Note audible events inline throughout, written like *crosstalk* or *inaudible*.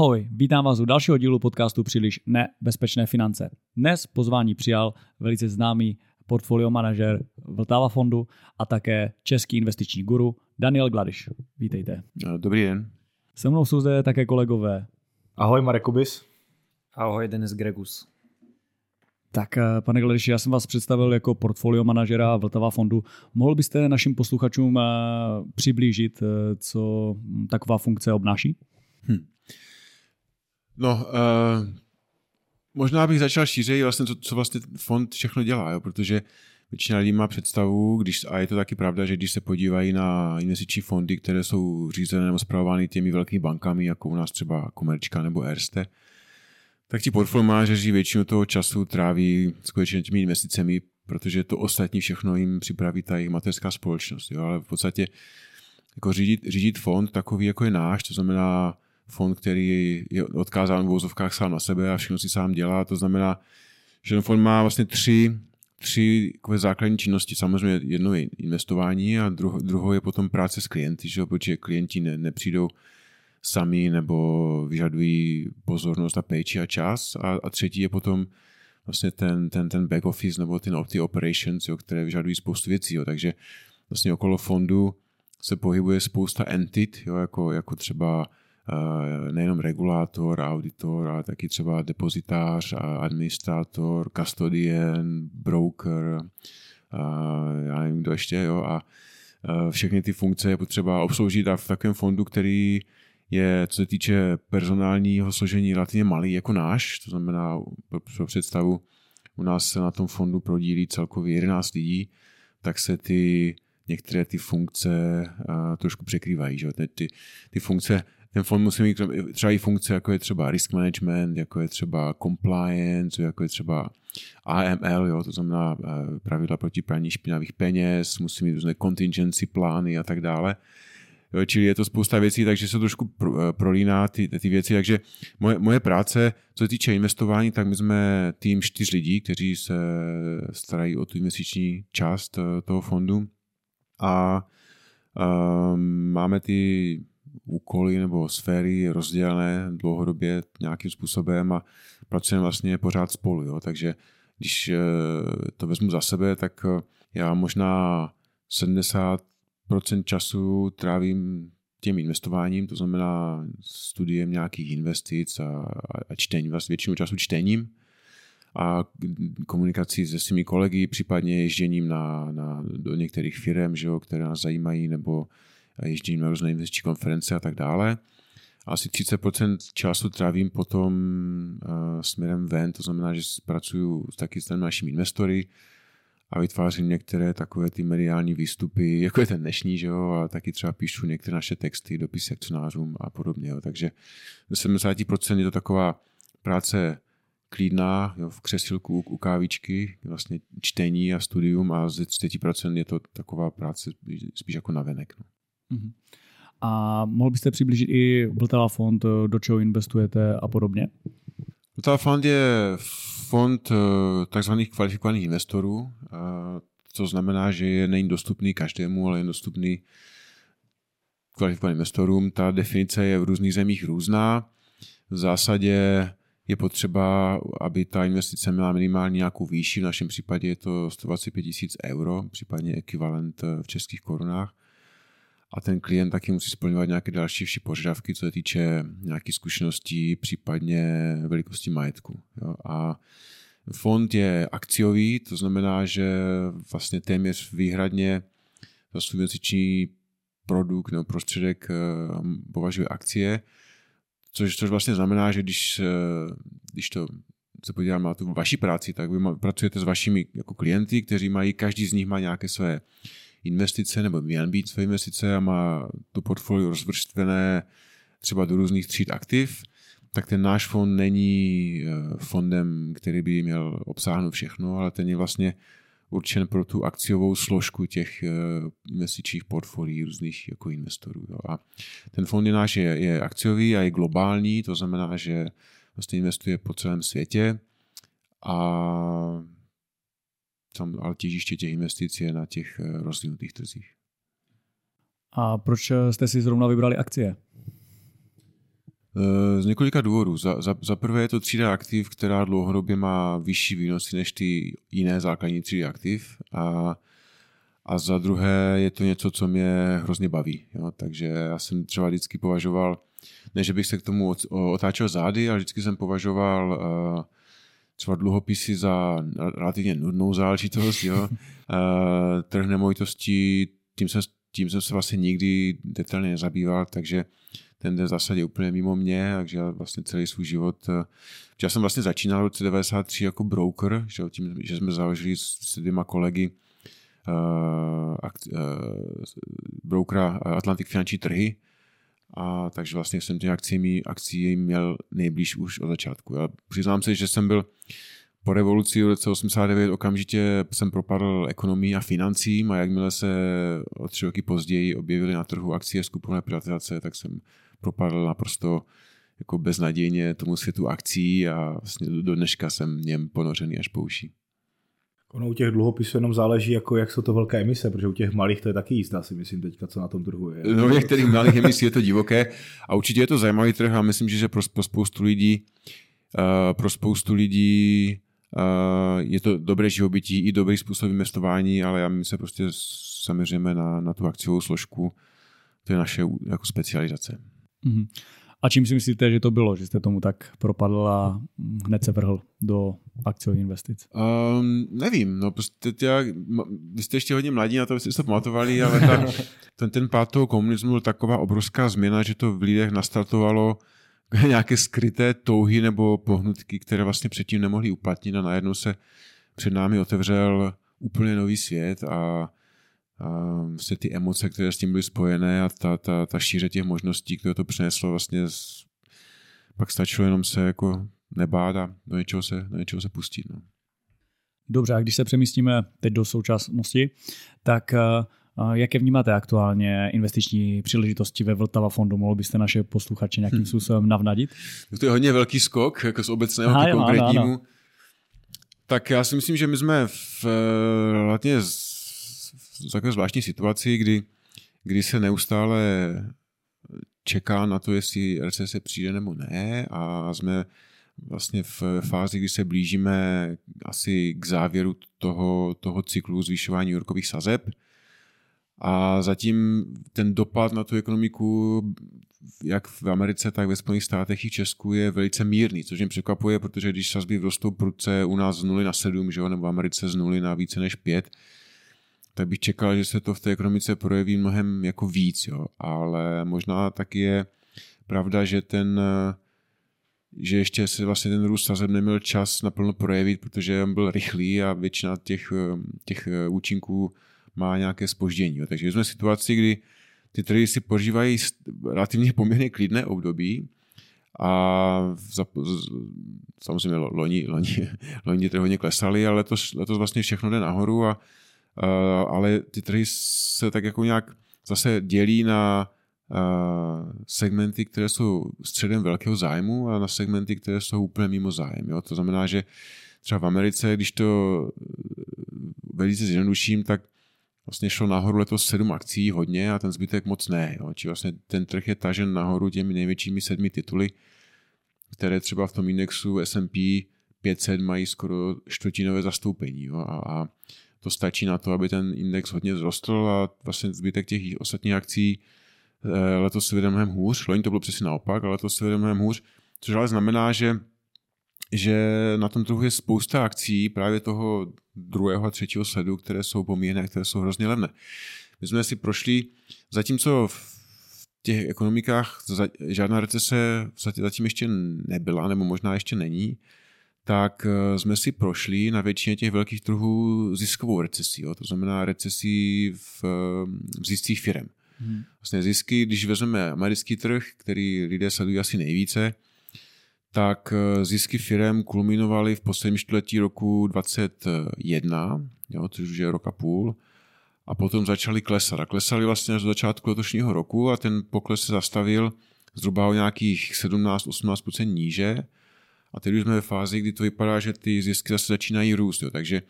Ahoj, vítám vás u dalšího dílu podcastu Příliš nebezpečné finance. Dnes pozvání přijal velice známý portfolio manažer Vltava fondu a také český investiční guru Daniel Gladiš. Vítejte. Dobrý den. Se mnou jsou zde také kolegové. Ahoj Marek Kubis. Ahoj Denis Gregus. Tak, eh, pane Gladiši, já jsem vás představil jako portfolio manažera Vltava fondu. Mohl byste našim posluchačům eh, přiblížit, eh, co taková funkce obnáší? Hm. No, uh, možná bych začal šířeji vlastně, co, co vlastně fond všechno dělá, jo? protože většina lidí má představu, když, a je to taky pravda, že když se podívají na investiční fondy, které jsou řízené nebo zpravovány těmi velkými bankami, jako u nás třeba Komerčka nebo Erste, tak ti portfolio většinu toho času tráví skutečně těmi investicemi, protože to ostatní všechno jim připraví ta jejich mateřská společnost. Jo? Ale v podstatě jako řídit, řídit fond takový, jako je náš, to znamená fond, který je odkázán v vozovkách sám na sebe a všechno si sám dělá. To znamená, že fond má vlastně tři, tři základní činnosti. Samozřejmě jedno je investování a druho, druhou je potom práce s klienty, že? protože klienti ne, nepřijdou sami nebo vyžadují pozornost a péči a čas. A, a třetí je potom vlastně ten, ten, ten back office nebo ten, ty operations, jo, které vyžadují spoustu věcí. Jo. Takže vlastně okolo fondu se pohybuje spousta entit, jo, jako, jako třeba nejenom regulátor, auditor, ale taky třeba depozitář, administrátor, custodian, broker, uh, já nevím, kdo ještě, jo, a všechny ty funkce je potřeba obsloužit a v takovém fondu, který je, co se týče personálního složení, relativně malý jako náš, to znamená pro představu, u nás se na tom fondu prodílí celkově 11 lidí, tak se ty některé ty funkce uh, trošku překrývají. Že? Ty, ty, ty funkce, ten fond musí mít třeba i funkce, jako je třeba risk management, jako je třeba compliance, jako je třeba AML, jo, to znamená uh, pravidla proti praní špinavých peněz, musí mít různé contingency plány a tak dále. Jo, čili je to spousta věcí, takže se trošku eh, prolíná ty, ty věci. Takže moje, moje práce, co se týče investování, tak my jsme tým čtyř lidí, kteří se starají o tu investiční část toho fondu a um, máme ty úkoly nebo sféry rozdělené dlouhodobě nějakým způsobem a pracujeme vlastně pořád spolu. Jo? Takže když to vezmu za sebe, tak já možná 70 procent času trávím tím investováním, to znamená studiem nějakých investic a, a čtení, vlastně většinu času čtením a komunikací se svými kolegy, případně ježděním na, na, do některých firm, že jo, které nás zajímají, nebo ježděním na různé investiční konference a tak dále. Asi 30% času trávím potom uh, směrem ven, to znamená, že pracuji taky s našimi investory, a vytvářím některé takové ty mediální výstupy, jako je ten dnešní, že jo, a taky třeba píšu některé naše texty, dopisy akcionářům a podobně. Jo. Takže 70% je to taková práce klidná, jo, v křesilku u kávičky, vlastně čtení a studium a z 30% je to taková práce spíš jako navenek. No. Uh-huh. A mohl byste přiblížit i Vltava fond, do čeho investujete a podobně? Vltava fond je fond eh, takzvaných kvalifikovaných investorů, to znamená, že je není dostupný každému, ale je dostupný kvalifikovaným investorům. Ta definice je v různých zemích různá. V zásadě je potřeba, aby ta investice měla minimálně nějakou výši, v našem případě je to 125 tisíc euro, případně ekvivalent eh, v českých korunách. A ten klient taky musí splňovat nějaké další požadavky, co se týče nějakých zkušeností, případně velikosti majetku. Jo. A Fond je akciový, to znamená, že vlastně téměř výhradně za svůj produkt nebo prostředek eh, považuje akcie, což, což vlastně znamená, že když, když to se podíváme na tu vaši práci, tak vy pracujete s vašimi jako klienty, kteří mají, každý z nich má nějaké své investice nebo měl být své investice a má to portfolio rozvrstvené třeba do různých tříd aktiv tak ten náš fond není eh, fondem, který by měl obsáhnout všechno, ale ten je vlastně určen pro tu akciovou složku těch eh, investičních portfolií různých jako investorů. Jo. A ten fond je náš je, je akciový a je globální, to znamená, že vlastně investuje po celém světě a tam, ale těžiště těch investic je na těch eh, rozvinutých trzích. A proč jste si zrovna vybrali akcie? Z několika důvodů. Za, za, za prvé je to třída aktiv, která dlouhodobě má vyšší výnosy než ty jiné základní třídy aktiv. A, a za druhé je to něco, co mě hrozně baví. Jo? Takže já jsem třeba vždycky považoval, ne, že bych se k tomu otáčel zády, ale vždycky jsem považoval uh, třeba dluhopisy za relativně nudnou záležitost. Jo? uh, trh nemovitostí, tím jsem, tím jsem se vlastně nikdy detailně nezabýval, takže ten jde v zásadě úplně mimo mě, takže já vlastně celý svůj život, uh, já jsem vlastně začínal v roce 93 jako broker, že, tím, že jsme založili s dvěma kolegy uh, uh, brokera Atlantic finanční trhy, a takže vlastně jsem těch akcí, akcí měl nejblíž už od začátku. Já přiznám se, že jsem byl po revoluci v roce 89 okamžitě jsem propadl ekonomii a financím a jakmile se o tři roky později objevily na trhu akcie skupové privatizace, tak jsem propadl naprosto jako beznadějně tomu světu akcí a vlastně do dneška jsem v něm ponořený až po uši. Ono u těch dluhopisů jenom záleží, jako jak jsou to velké emise, protože u těch malých to je taky jízda, si myslím teďka, co na tom trhu je. No u některých malých emisí je to divoké a určitě je to zajímavý trh a myslím, že pro, pro spoustu lidí uh, pro spoustu lidí uh, je to dobré živobytí i dobrý způsob investování, ale já my se prostě zaměříme na, na tu akciovou složku, to je naše jako specializace. Mm-hmm. A čím si myslíte, že to bylo, že jste tomu tak propadl a hned se vrhl do akciových investic? Um, nevím, no prostě já, vy jste ještě hodně mladí na to, jste to pamatovali, ale ta, *laughs* ten, ten pád toho komunismu byl taková obrovská změna, že to v lidech nastartovalo *laughs* nějaké skryté touhy nebo pohnutky, které vlastně předtím nemohli uplatnit a najednou se před námi otevřel úplně nový svět a vlastně ty emoce, které s tím byly spojené a ta, ta, ta šíře těch možností, které to přineslo, vlastně z, pak stačilo jenom se jako nebát a do něčeho se, do něčeho se pustit. No. Dobře, a když se přemístíme teď do současnosti, tak jaké vnímáte aktuálně investiční příležitosti ve Vltava fondu? Mohl byste naše posluchače nějakým hmm. způsobem navnadit? To je hodně velký skok, jako z obecného Aha, ke konkrétnímu. Ano, ano. Tak já si myslím, že my jsme v relativně takové zvláštní situaci, kdy, kdy se neustále čeká na to, jestli recese přijde nebo ne a jsme vlastně v fázi, kdy se blížíme asi k závěru toho, toho cyklu zvyšování úrokových sazeb. A zatím ten dopad na tu ekonomiku, jak v Americe, tak ve Spojených státech i v Česku, je velice mírný, což mě překvapuje, protože když sazby rostou prudce u nás z 0 na 7, že jo, nebo v Americe z 0 na více než 5, tak bych čekal, že se to v té ekonomice projeví mnohem jako víc, jo. ale možná taky je pravda, že ten že ještě se vlastně ten růst sazeb neměl čas naplno projevit, protože on byl rychlý a většina těch, těch účinků má nějaké spoždění. Jo. Takže jsme v situaci, kdy ty trhy si požívají relativně poměrně klidné období a za, samozřejmě loni, loni, *laughs* loni trhy hodně klesaly, ale letos, letos vlastně všechno jde nahoru a ale ty trhy se tak jako nějak zase dělí na eh, segmenty, které jsou středem velkého zájmu a na segmenty, které jsou úplně mimo zájem. Jo? To znamená, že třeba v Americe, když to eh, velice zjednoduším, tak vlastně šlo nahoru letos sedm akcí hodně a ten zbytek moc ne. Jo? Či vlastně ten trh je tažen nahoru těmi největšími sedmi tituly, které třeba v tom indexu S&P 500 mají skoro čtvrtinové zastoupení. Jo? A, a to stačí na to, aby ten index hodně zrostl a vlastně zbytek těch ostatních akcí eh, letos se vede mnohem hůř. Loni to bylo přesně naopak, ale letos se vede mnohem hůř, což ale znamená, že že na tom trhu je spousta akcí právě toho druhého a třetího sledu, které jsou poměrné, které jsou hrozně levné. My jsme si prošli, zatímco v těch ekonomikách žádná recese zatím ještě nebyla, nebo možná ještě není, tak eh, jsme si prošli na většině těch velkých trhů ziskovou recesí. Jo? To znamená recesí v, v ziscích firm. Hmm. Vlastně zisky, když vezmeme americký trh, který lidé sledují asi nejvíce, tak eh, zisky firm kulminovaly v posledním čtvrtletí roku 2021, jo, což už je rok a půl, a potom začaly klesat. A klesaly vlastně až do začátku letošního roku a ten pokles se zastavil zhruba o nějakých 17-18% níže a teď už jsme ve fázi, kdy to vypadá, že ty zisky zase začínají růst. Jo. Takže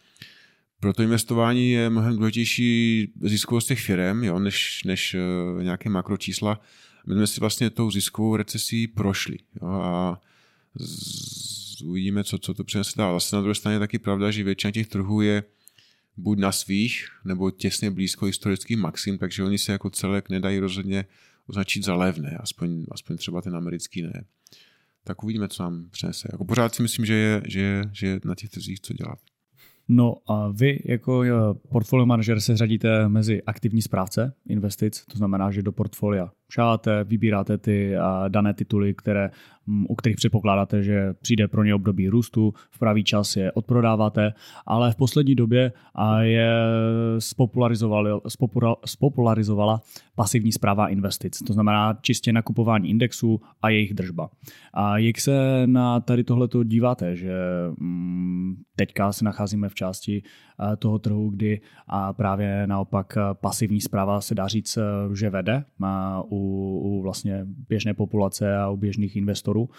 pro to investování je mnohem důležitější ziskovost těch firm, jo, než, než uh, nějaké makročísla. My jsme si vlastně tou ziskovou recesí prošli. Jo, a z, uvidíme, co, co to přinese dál. Zase na druhé straně je taky pravda, že většina těch trhů je buď na svých, nebo těsně blízko historických maxim, takže oni se jako celek nedají rozhodně označit za levné, aspoň, aspoň třeba ten americký ne. Tak uvidíme, co nám přinese. Jako pořád si myslím, že je, že je, že je na těch trzích co dělat. No a vy jako eh, portfolio manažer se řadíte mezi aktivní správce investic, to znamená, že do portfolia šáte, vybíráte ty dané tituly, které, mm, u kterých předpokládáte, že přijde pro ně období růstu, v pravý čas je odprodáváte, ale v poslední době je spopularizovala pasivní zpráva investic, to znamená čistě nakupování indexů a jejich držba. A jak se na tady tohleto díváte, že mm, teďka se nacházíme v části toho trhu, kdy právě naopak pasivní zpráva se dá říct, že vede u u, vlastně běžné populace a u běžných investorů.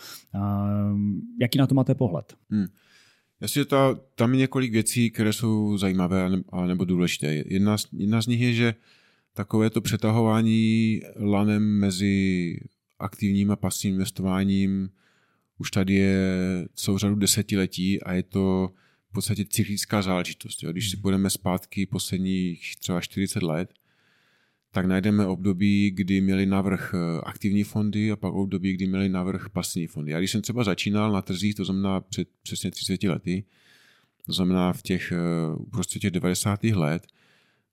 Jaký na to máte pohled? Hmm. Já si to, tam je několik věcí, které jsou zajímavé a nebo důležité. Jedna z, jedna z nich je, že takové to přetahování lanem mezi aktivním a pasivním investováním už tady je celou řadu desetiletí a je to v podstatě cyklická záležitost. Jo. Když si budeme zpátky posledních třeba 40 let, tak najdeme období, kdy měli navrh eh, aktivní fondy a pak období, kdy měli navrh pasivní fondy. Já když jsem třeba začínal na trzích, to znamená před přesně 30 lety, to znamená v těch, prostě těch 90. let,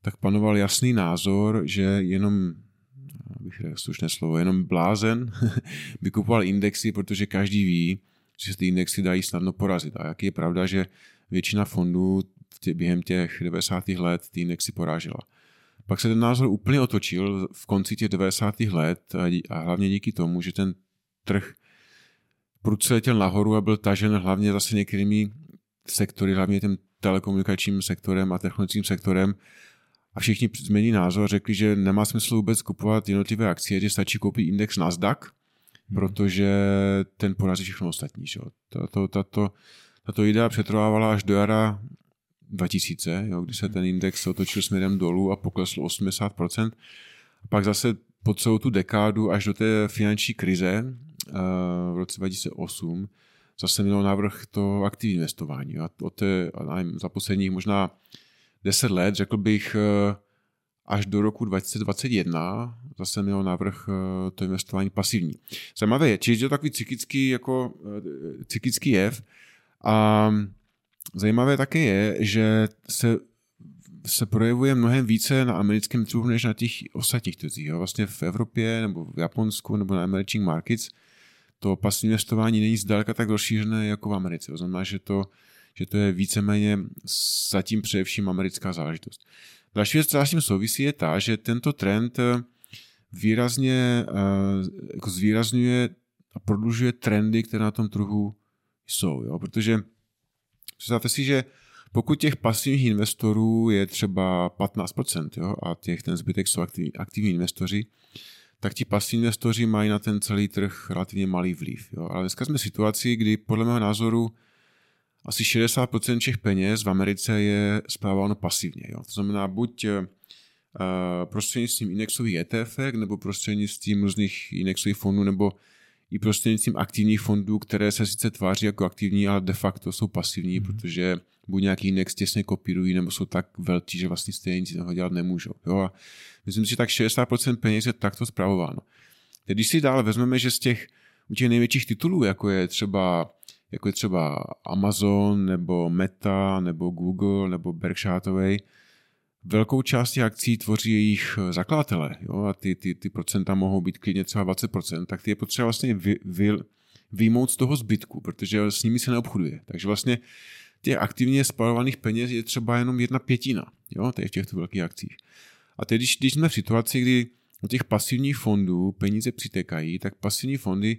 tak panoval jasný názor, že jenom abych řekl slušné slovo, jenom blázen *laughs* by kupoval indexy, protože každý ví, že ty indexy dají snadno porazit. A jak je pravda, že většina fondů během těch 90. let ty indexy porážela. Pak se ten názor úplně otočil v konci těch 90. let a hlavně díky tomu, že ten trh prudce letěl nahoru a byl tažen hlavně zase některými sektory, hlavně tím telekomunikačním sektorem a technologickým sektorem a všichni změní názor a řekli, že nemá smysl vůbec kupovat jednotlivé akcie, že stačí koupit index Nasdaq, hmm. protože ten porazí všechno ostatní. Že? Tato, tato, tato idea přetrvávala až do jara 2000, jo, kdy se ten index otočil směrem dolů a poklesl 80%. A pak zase po celou tu dekádu až do té finanční krize uh, v roce 2008 zase mělo návrh to aktivní investování. A od té, nevím, za posledních možná 10 let, řekl bych, uh, až do roku 2021 zase mělo návrh uh, to investování pasivní. Zajímavé je, čiže je to takový cyklický, jako, cyklický jev. A Zajímavé také je, že se, se projevuje mnohem více na americkém trhu než na těch ostatních trzích. Vlastně v Evropě nebo v Japonsku nebo na emerging markets to pasivní investování není zdaleka tak rozšířené jako v Americe. To znamená, že to, že to je víceméně zatím především americká záležitost. Další věc, která s tím souvisí, je ta, že tento trend výrazně eh, jako zvýrazňuje a prodlužuje trendy, které na tom trhu jsou. Jo? Protože Představte si, že pokud těch pasivních investorů je třeba 15% jo, a těch ten zbytek jsou aktivní, aktivní investoři, tak ti pasivní investoři mají na ten celý trh relativně malý vliv. Jo. Ale dneska jsme v situaci, kdy podle mého názoru asi 60% všech peněz v Americe je zpráváno pasivně. Jo. To znamená buď uh, prostřednictvím indexových ETF, nebo prostřednictvím různých indexových fondů, nebo i prostřednictvím aktivních fondů, které se sice tváří jako aktivní, ale de facto jsou pasivní, mm. protože buď nějaký index těsně kopírují, nebo jsou tak velký, že vlastně stejně nic toho dělat nemůžou. Jo? A myslím si, že tak 60% peněz je takto zpravováno. Teď, když si dále vezmeme, že z těch, u těch největších titulů, jako je třeba jako je třeba Amazon, nebo Meta, nebo Google, nebo Berkshire Hathaway, velkou část těch akcí tvoří jejich eh, zakladatelé jo, a ty, ty, ty procenta mohou být klidně třeba 20%, tak ty je potřeba vlastně vy, vy, vyjmout z toho zbytku, protože s nimi se neobchoduje. Takže vlastně těch aktivně spalovaných peněz je třeba jenom jedna pětina jo, tady v těchto velkých akcích. A teď, když, když jsme v situaci, kdy u těch pasivních fondů peníze přitékají, tak pasivní fondy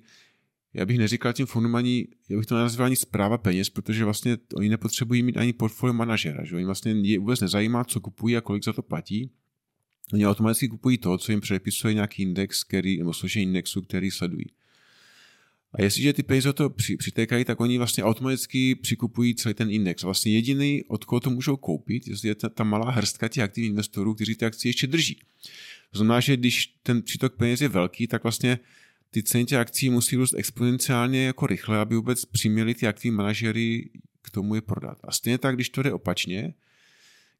já bych neříkal tím fondům ani, já bych to nenazval ani zpráva peněz, protože vlastně oni nepotřebují mít ani portfolio manažera, že oni vlastně je vůbec nezajímá, co kupují a kolik za to platí. Oni automaticky kupují to, co jim předepisuje nějaký index, který, nebo složení indexu, který sledují. A jestliže ty peníze to při, přitékají, tak oni vlastně automaticky přikupují celý ten index. Vlastně jediný, od koho to můžou koupit, je ta, ta malá hrstka těch aktivních investorů, kteří ty akcie ještě drží. To znamená, že když ten přítok peněz je velký, tak vlastně ty ceny těch akcí musí růst exponenciálně jako rychle, aby vůbec přiměli ty aktivní manažery k tomu je prodat. A stejně tak, když to jde opačně,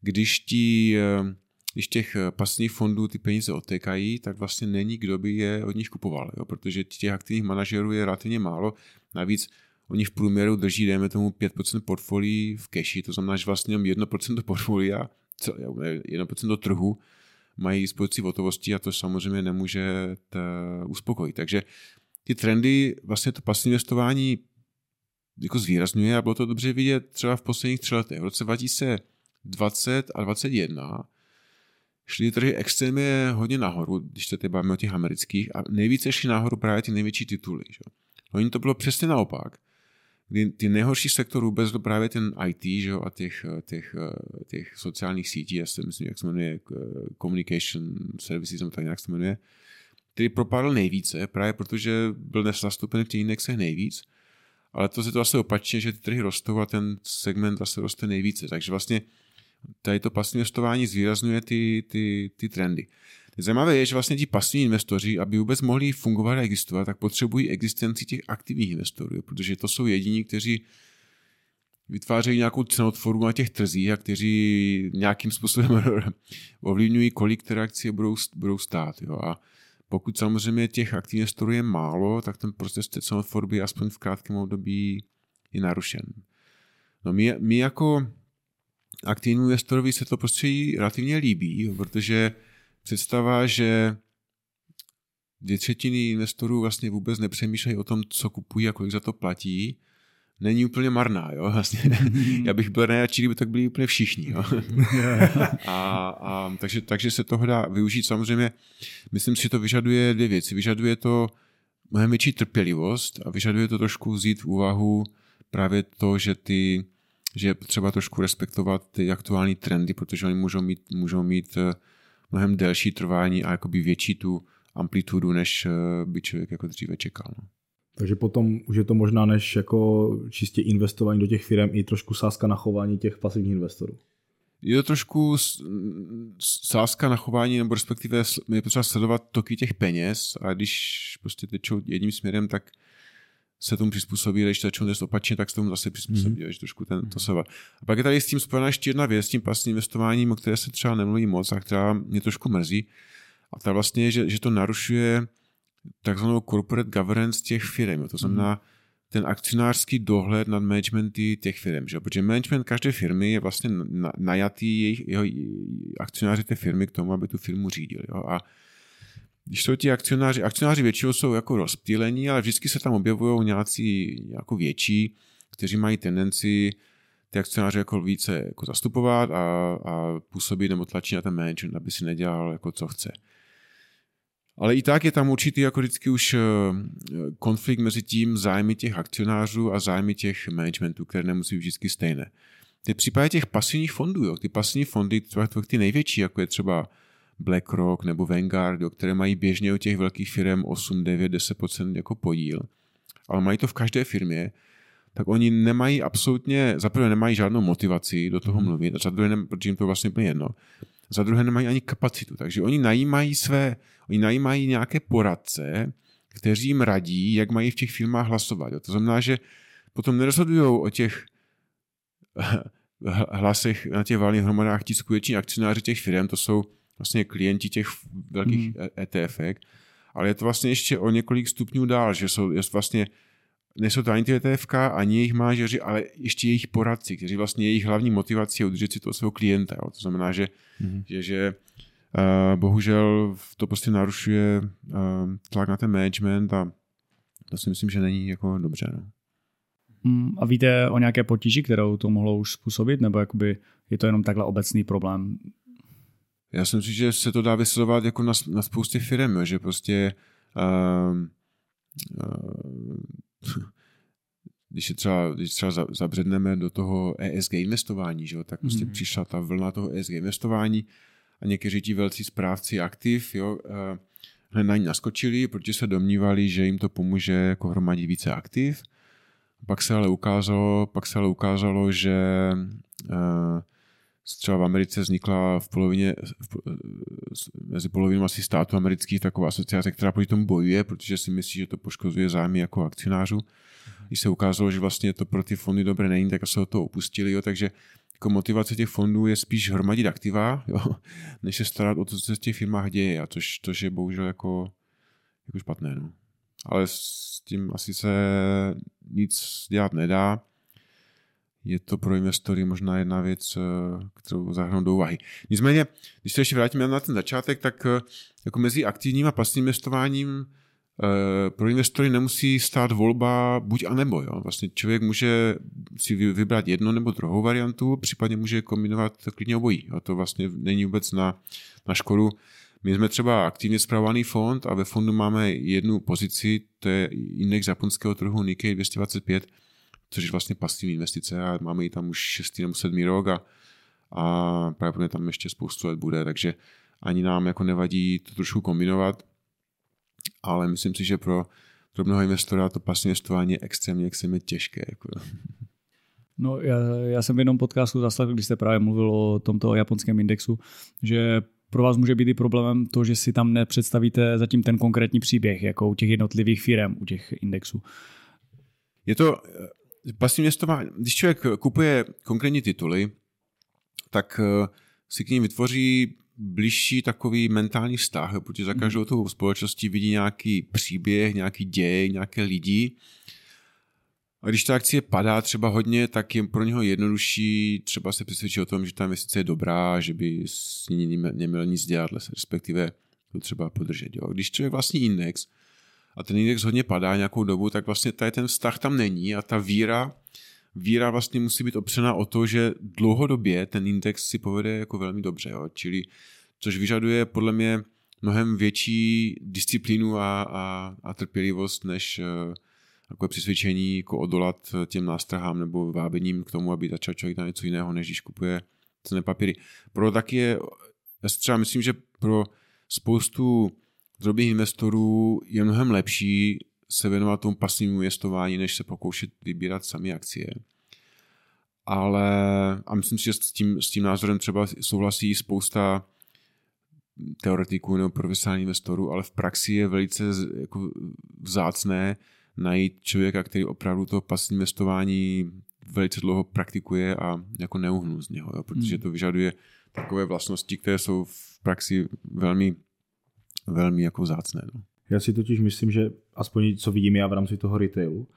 když, ti, eh, když těch eh, pasivních fondů ty peníze otékají, tak vlastně není, kdo by je od nich kupoval, jo? protože těch aktivních manažerů je relativně málo. Navíc oni v průměru drží, dejme tomu, 5% portfolií v cashi, to znamená, že vlastně jenom 1% portfolia, 1% do trhu mají dispozici hotovosti a to samozřejmě nemůže uspokojit. Takže ty trendy, vlastně to pasivní investování jako zvýrazňuje a bylo to dobře vidět třeba v posledních třech letech. V roce 2020 a 2021 šly trhy extrémně hodně nahoru, když se teď bavíme o těch amerických, a nejvíce šly nahoru právě ty největší tituly. Že? Oni to bylo přesně naopak, kdy ty nejhorší sektor vůbec byl právě ten IT že? a těch, těch, těch sociálních sítí, já si myslím, jak se jmenuje, communication services, nebo tak nějak se jmenuje, který propadl nejvíce, právě protože byl dnes zastoupen v těch indexech nejvíc ale to se to asi opačně, že ty trhy rostou a ten segment zase roste nejvíce. Takže vlastně tady to pasivní investování zvýrazňuje ty, ty, ty trendy. Zajímavé je, že vlastně ti pasivní investoři, aby vůbec mohli fungovat a existovat, tak potřebují existenci těch aktivních investorů, protože to jsou jediní, kteří vytvářejí nějakou cenotvorbu na těch trzích a kteří nějakým způsobem *laughs* ovlivňují, kolik které akcie budou, budou stát. Jo. A pokud samozřejmě těch aktivních investorů je málo, tak ten proces té cenotvorby aspoň v krátkém období je narušen. No my, my jako aktivní investorovi se to prostředí relativně líbí, protože představa, že dvě třetiny investorů vlastně vůbec nepřemýšlejí o tom, co kupují a kolik za to platí, není úplně marná. Jo? Vlastně, *laughs* já bych byl nejradši, kdyby tak byli úplně všichni. Jo? *laughs* a, a, takže, takže se toho dá využít. Samozřejmě, myslím si, že to vyžaduje dvě věci. Vyžaduje to mnohem větší trpělivost a vyžaduje to trošku vzít v úvahu právě to, že ty že je třeba trošku respektovat ty aktuální trendy, protože oni můžou mít, můžou mít eh, mnohem delší trvání a jakoby větší tu amplitudu, než eh, by člověk jako dříve čekal. No. Takže potom už je to možná než jako čistě investování do těch firm i trošku sázka na chování těch pasivních investorů. Je to trošku sázka na chování, nebo respektive je potřeba sledovat toky těch peněz a když prostě tečou jedním směrem, tak se tomu přizpůsobí, když začnou test opačně, tak se tomu zase přizpůsobí, mm-hmm. trošku ten, to se A pak je tady s tím spojená ještě jedna věc, s tím pasivním investováním, o které se třeba nemluví moc a která mě trošku mrzí. A ta vlastně je, že, že to narušuje takzvanou corporate governance těch firm. To znamená mm. ten akcionářský dohled nad managementy těch firm. Že? Protože management každé firmy je vlastně najatý jejich, jeho akcionáři té firmy k tomu, aby tu firmu řídili. Jo? A když jsou ti akcionáři, akcionáři většinou jsou jako rozptýlení, ale vždycky se tam objevují nějací jako větší, kteří mají tendenci ty akcionáře jako více jako zastupovat a, a působit nebo tlačit na ten management, aby si nedělal jako co chce. Ale i tak je tam určitý jako vždycky už eh, konflikt mezi tím zájmy těch akcionářů a zájmy těch managementů, které nemusí být vždycky stejné. Ty případě těch pasivních fondů, jo, ty pasivní fondy, třeba ty největší, jako je třeba BlackRock nebo Vanguard, jo, které mají běžně u těch velkých firm 8, 9, 10% jako podíl, ale mají to v každé firmě, tak oni nemají absolutně, zaprvé nemají žádnou motivaci do toho mhm. mluvit, a za druhé, protože jim to vlastně úplně jedno, za druhé nemají ani kapacitu. Takže oni najímají své, oni najímají nějaké poradce, kteří jim radí, jak mají v těch firmách hlasovat. To znamená, že potom nerozhodují o těch *laughs* hlasech na těch valných hromadách ti skuteční akcionáři těch firm, to jsou vlastně klienti těch velkých mm. ETF, ale je to vlastně ještě o několik stupňů dál, že jsou je vlastně nejsou to ani ty ETF, ani jejich mážeři, ale ještě jejich poradci, kteří vlastně jejich hlavní motivací je udržet si toho svého klienta. Jo. To znamená, že, mm-hmm. že, že uh, bohužel to prostě narušuje uh, tlak na ten management a to si myslím, že není jako dobře. No. Mm, a víte o nějaké potíži, kterou to mohlo už způsobit, nebo jakoby je to jenom takhle obecný problém? Já si myslím, že se to dá vysledovat jako na, na spoustě firm, že prostě uh, *laughs* uh, když, je třeba, když třeba zabředneme do toho ESG investování, že jo, tak prostě mm-hmm. přišla ta vlna toho ESG investování a někteří ti velcí správci aktiv jo, hned na ní naskočili, protože se domnívali, že jim to pomůže jako hromadit více aktiv. Pak se ale ukázalo, pak se ale ukázalo že uh, třeba v Americe vznikla v polovině, v, mezi polovinou asi států amerických taková asociace, která proti tomu bojuje, protože si myslí, že to poškozuje zájmy jako akcionářů. Když se ukázalo, že vlastně to pro ty fondy dobré není, tak se o to opustili, jo, takže jako motivace těch fondů je spíš hromadit aktiva, jo, *laughs* než se starat o to, co se v těch firmách děje, a což, což je bohužel jako, jako špatné. No. Ale s tím asi se nic dělat nedá je to pro investory možná jedna věc, eh, kterou zahrnou do úvahy. Nicméně, když se ještě vrátíme na ten začátek, tak eh, jako mezi aktivním a pasivním investováním eh, pro investory nemusí stát volba buď a nebo. Jo. Vlastně člověk může si vybrat jednu nebo druhou variantu, případně může kombinovat klidně obojí. A to vlastně není vůbec na, na škodu. My jsme třeba aktivně zpravovaný fond a ve fondu máme jednu pozici, to je index japonského trhu Nikkei 225, což je vlastně pasivní investice a máme ji tam už 6 nebo 7 rok a, a pravděpodobně tam ještě spoustu let bude, takže ani nám jako nevadí to trošku kombinovat, ale myslím si, že pro drobného investora to pasivní investování je extrémně, extrémně těžké. Jako. *laughs* No, já, já jsem v jednom podcastu zaslechl, když jste právě mluvil o tomto japonském indexu, že pro vás může být i problémem to, že si tam nepředstavíte zatím ten konkrétní příběh, jako u těch jednotlivých firm, u těch indexů. Je to pasivní investování, když člověk kupuje konkrétní tituly, tak eh, si k ním vytvoří blížší takový mentální vztah, protože za mhm. každou tou společností vidí nějaký příběh, nějaký děj, nějaké lidi. A když ta akcie padá třeba hodně, tak je pro něho jednodušší třeba se přesvědčit o tom, že ta investice je dobrá, že by s ní neměl nic dělat, respektive to třeba podržet. Jo. Když člověk vlastní index, a ten index hodně padá nějakou dobu, tak vlastně tady ten vztah tam není a ta víra, víra vlastně musí být opřena o to, že dlouhodobě ten index si povede jako velmi dobře, jo? čili což vyžaduje podle mě mnohem větší disciplínu a, a, a trpělivost, než uh, jako přesvědčení jako odolat těm nástrahám nebo vábením k tomu, aby začal člověk na něco jiného, než když kupuje cené papíry. Pro taky je, já si třeba myslím, že pro spoustu drobných investorů je mnohem lepší se věnovat tomu pasivnímu investování, než se pokoušet vybírat sami akcie. Ale a myslím si, že s tím, s tím názorem třeba souhlasí spousta teoretiků nebo profesionálních investorů, ale v praxi je velice jako vzácné najít člověka, který opravdu to pasivní investování velice dlouho praktikuje a jako neuhnu z něho, jo, protože hmm. to vyžaduje takové vlastnosti, které jsou v praxi velmi velmi jako zácné. No. Já si totiž myslím, že aspoň co vidím já v rámci toho retailu,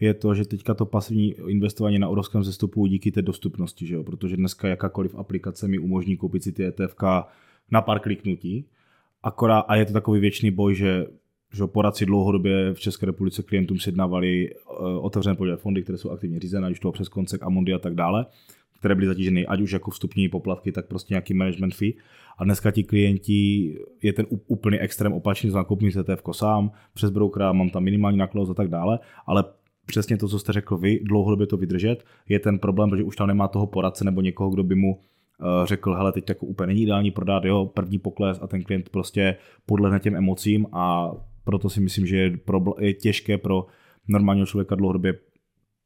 je to, že teďka to pasivní investování na obrovském zestupu díky té dostupnosti, že jo? protože dneska jakákoliv aplikace mi umožní koupit si ty ETF na pár kliknutí, akorát, a je to takový věčný boj, že že poradci dlouhodobě v České republice klientům sjednávali uh, otevřené podíle fondy, které jsou aktivně řízené, už toho přes koncek, Amundi a tak dále, které byly zatíženy ať už jako vstupní poplatky, tak prostě nějaký management fee. A dneska ti klienti je ten úplný extrém opačný, koupím si ETF sám, přes brokera, mám tam minimální náklad a tak dále, ale přesně to, co jste řekl vy, dlouhodobě to vydržet, je ten problém, protože už tam nemá toho poradce nebo někoho, kdo by mu eh, řekl, hele, teď jako úplně není ideální prodat, jo, první pokles a ten klient prostě podlehne těm emocím a proto si myslím, že je, je těžké pro normálního člověka dlouhodobě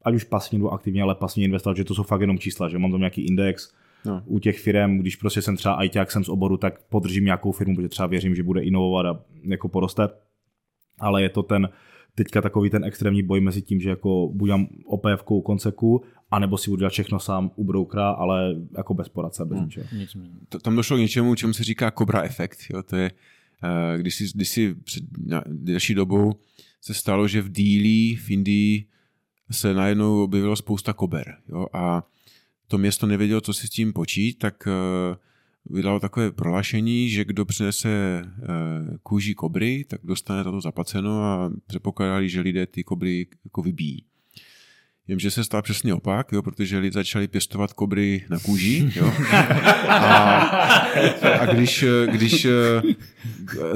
ať už pasivně nebo aktivně, ale pasivně investovat, že to jsou fakt jenom čísla, že mám tam nějaký index, No. U těch firm, když prostě jsem třeba ITák, jsem z oboru, tak podržím nějakou firmu, protože třeba věřím, že bude inovovat a jako poroste. Ale je to ten, teďka takový ten extrémní boj mezi tím, že jako budu OPF u konceku, anebo si budu dělat všechno sám u broukra, ale jako bez poradce, bez ničeho. To, tam došlo k něčemu, čemu se říká Cobra efekt. Jo? To je, uh, když si, když si před další dobou se stalo, že v dílí v Indii se najednou objevilo spousta kober. Jo? A to město nevědělo, co si s tím počít, tak eh, vydalo takové prohlášení, že kdo přinese eh, kůži kobry, tak dostane to zaplaceno a předpokládali, že lidé ty kobry jako vybíjí. Jenže se stal přesně opak, jo, protože lidi začali pěstovat kobry na kůži. Jo. A, a když, když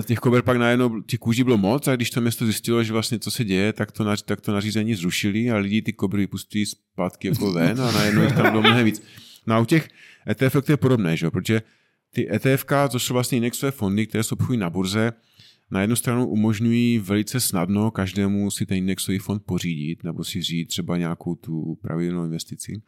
těch kober pak najednou těch kůží bylo moc a když to město zjistilo, že vlastně co se děje, tak to, tak to nařízení zrušili a lidi ty kobry pustí zpátky jako ven a najednou jich tam bylo mnohem víc. No a u těch ETF to je podobné, že? protože ty ETF, to jsou vlastně indexové fondy, které se obchodují na burze, na jednu stranu umožňují velice snadno každému si ten indexový fond pořídit nebo si říct třeba nějakou tu pravidelnou investici.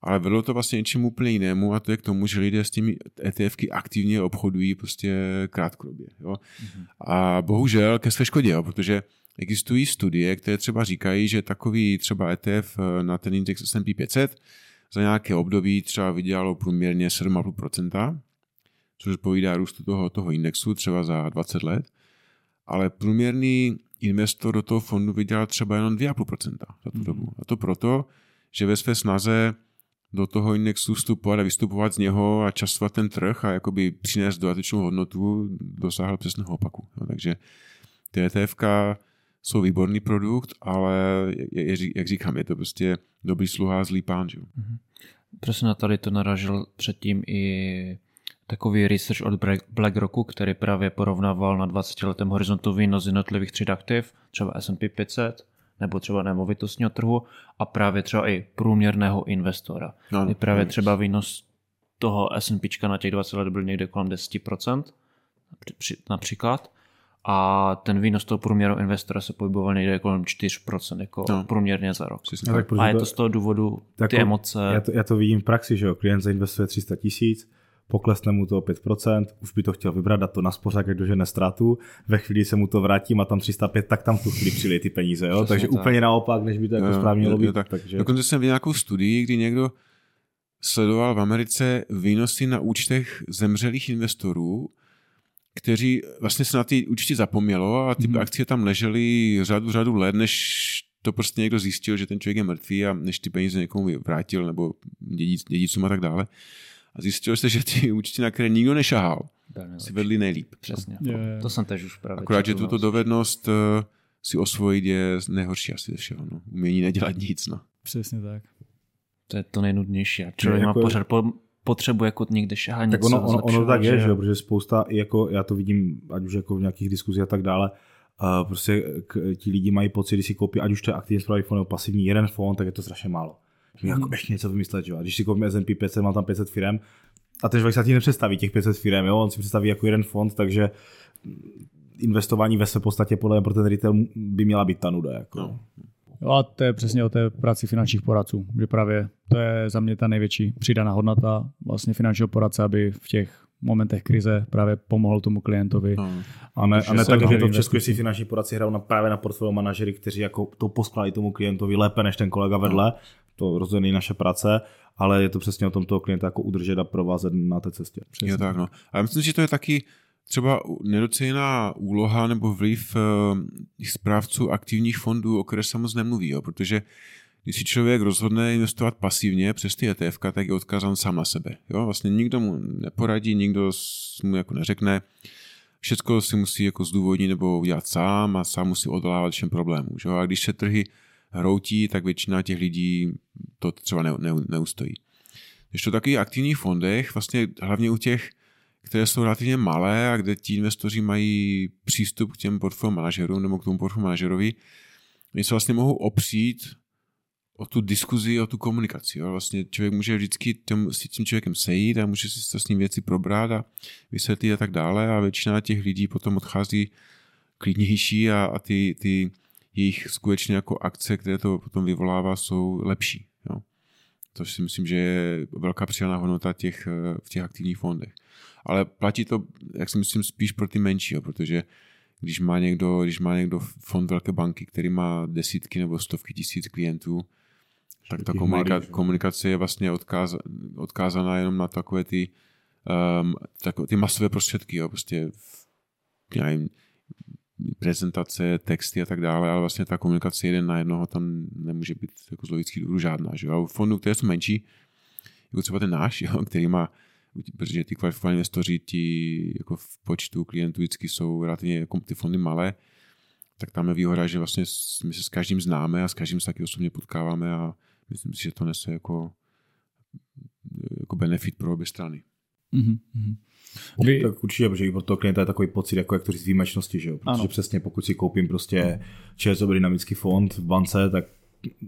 Ale vedlo to vlastně něčemu úplně jinému a to je k tomu, že lidé s těmi ETFky aktivně obchodují prostě krátkodobě. Jo? Mm-hmm. A bohužel ke své škodě, jo? protože existují studie, které třeba říkají, že takový třeba ETF na ten index S&P 500 za nějaké období třeba vydělalo průměrně 7,5%, což povídá růstu toho, toho indexu třeba za 20 let, ale průměrný investor do toho fondu vydělal třeba jenom 2,5% za tu dobu. A to proto, že ve své snaze do toho indexu vstupovat a vystupovat z něho a časovat ten trh a jakoby přinést dodatečnou hodnotu, dosáhl přesného opaku. No, takže ty ETF jsou výborný produkt, ale jak říkám, je to prostě dobrý sluha, zlý pán. Že? Mm-hmm. Přesně na tady to naražil předtím i takový research od BlackRocku, který právě porovnával na 20 letém horizontu výnos jednotlivých tříd aktiv, třeba S&P 500, nebo třeba nemovitostního trhu a právě třeba i průměrného investora. No, I právě no, třeba výnos toho S&P na těch 20 let byl někde kolem 10%, například. A ten výnos toho průměru investora se pohyboval někde kolem 4% jako no. průměrně za rok. A je to z toho důvodu ty emoce. Já to, já to vidím v praxi, že jo, klient zainvestuje 300 tisíc, poklesne mu to o 5%, už by to chtěl vybrat, dát to na spořák, jak dožene ztrátu, ve chvíli se mu to vrátí, má tam 305, tak tam v tu chvíli přilije ty peníze, jo? takže tak. úplně naopak, než by to jako jo, správně mělo být. Tak. Takže... Dokonce jsem viděl nějakou studii, kdy někdo sledoval v Americe výnosy na účtech zemřelých investorů, kteří vlastně se na ty účty zapomnělo a ty mm. akcie tam ležely řadu, řadu let, než to prostě někdo zjistil, že ten člověk je mrtvý a než ty peníze někomu vrátil nebo dědic, dědicům a tak dále a zjistil se, že ty účty, na které nikdo nešahal, si vedli nejlíp. Přesně. Je, je. To jsem tež už právě. Akorát, že tuto dovednost uh, si osvojit je nejhorší asi ze všeho. No. Umění nedělat nic. No. Přesně tak. To je to nejnudnější. A člověk jako... má pořád po, potřebu jako někde šahat něco Tak ono, ono, ono tak je, že, že protože spousta, jako já to vidím, ať už jako v nějakých diskuzích a tak dále, uh, prostě k, ti lidi mají pocit, když si koupí, ať už to je aktivní fond nebo pasivní jeden fond, tak je to strašně málo jako ještě něco vymyslet, jo. A když si koupím S&P 500, mám tam 500 firm, a ten člověk se ti nepředstaví těch 500 firm, jo. On si představí jako jeden fond, takže investování ve své podstatě podle mě pro ten retail by měla být ta nuda. Jako. No. Jo a to je přesně o té práci finančních poradců, že právě to je za mě ta největší přidaná hodnota vlastně finančního poradce, aby v těch momentech krize právě pomohl tomu klientovi. No. A ne, a ne tak, že to v Česku si finanční poradci hrajou na, právě na portfolio manažery, kteří jako to poskládají tomu klientovi lépe než ten kolega vedle. No to rozhodně naše práce, ale je to přesně o tom toho klienta jako udržet a provázet na té cestě. Přesně. Je tak, no. A já myslím, že to je taky třeba nedoceněná úloha nebo vliv uh, správců aktivních fondů, o které se moc nemluví, jo, protože když si člověk rozhodne investovat pasivně přes ty ETF, tak je odkázán sám na sebe. Jo? Vlastně nikdo mu neporadí, nikdo mu jako neřekne, všechno si musí jako zdůvodnit nebo udělat sám a sám musí odolávat všem problémům. Že? A když se trhy hroutí, tak většina těch lidí to třeba ne, ne, neustojí. Když to takových aktivních fondech, vlastně hlavně u těch, které jsou relativně malé a kde ti investoři mají přístup k těm portfolio manažerům nebo k tomu portfolio manažerovi, oni se vlastně mohou opřít o tu diskuzi, o tu komunikaci. Jo. Vlastně člověk může vždycky tím, s tím člověkem sejít a může si to s ním věci probrat a vysvětlit a tak dále a většina těch lidí potom odchází klidnější a, a ty, ty jejich skutečně jako akce, které to potom vyvolává, jsou lepší. Jo. To si myslím, že je velká přidaná hodnota těch, v těch aktivních fondech. Ale platí to, jak si myslím, spíš pro ty menší, jo, protože když má, někdo, když má někdo fond velké banky, který má desítky nebo stovky tisíc klientů, tak ta komunika- komunikace je vlastně odkáza, odkázaná jenom na takové ty, um, takové ty masové prostředky. Jo. Prostě já nevím, prezentace, texty a tak dále, ale vlastně ta komunikace jeden na jednoho tam nemůže být jako z logických důvodů žádná. Že? A u fondů, které jsou menší, jako třeba ten náš, *laughs* jo, který má, protože ty kvalifikovaní investoři, ti jako v počtu klientů vždycky jsou relativně jako ty fondy malé, tak tam je výhoda, že vlastně my se s každým známe a s každým se taky osobně potkáváme a myslím si, že to nese jako, jako benefit pro obě strany. Mm-hmm. Vy... Tak určitě, protože i pro toho klienta je takový pocit, jako jak to říct, výjimečnosti, že jo? Protože ano. přesně pokud si koupím prostě ČSOB dynamický fond v bance, tak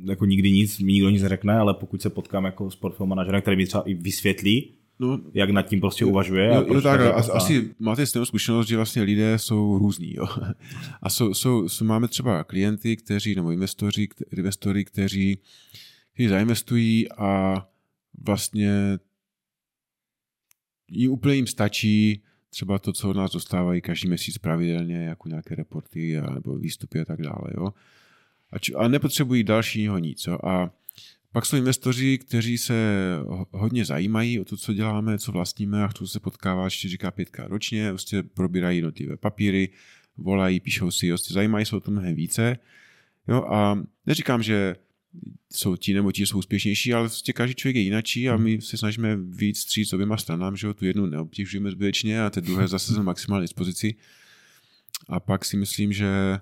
jako nikdy nic, mi nikdo nic neřekne, ale pokud se potkám jako s portfolio manažerem, který mi třeba i vysvětlí, No, jak nad tím prostě uvažuje. Jo, jo, tak, tak asi máte stejnou zkušenost, že vlastně lidé jsou různí. Jo. A jsou, jsou, jsou, máme třeba klienty, kteří, nebo investoři, investory, kteří, kteří zainvestují a vlastně jim úplně jim stačí třeba to, co od nás dostávají každý měsíc pravidelně, jako nějaké reporty a, nebo výstupy a tak dále. Jo. A, č- a nepotřebují dalšího nic. Jo. A pak jsou investoři, kteří se hodně zajímají o to, co děláme, co vlastníme a chcou se potkávat 4x, 5 ročně, prostě probírají jednotlivé papíry, volají, píšou si, prostě zajímají se o tom mnohem více. Jo, a neříkám, že jsou ti nebo ti jsou úspěšnější, ale prostě každý člověk je jinačí a my se snažíme víc stříct oběma stranám, že jo, tu jednu neobtěžujeme zbytečně a té druhé zase jsme maximální dispozici. A pak si myslím, že,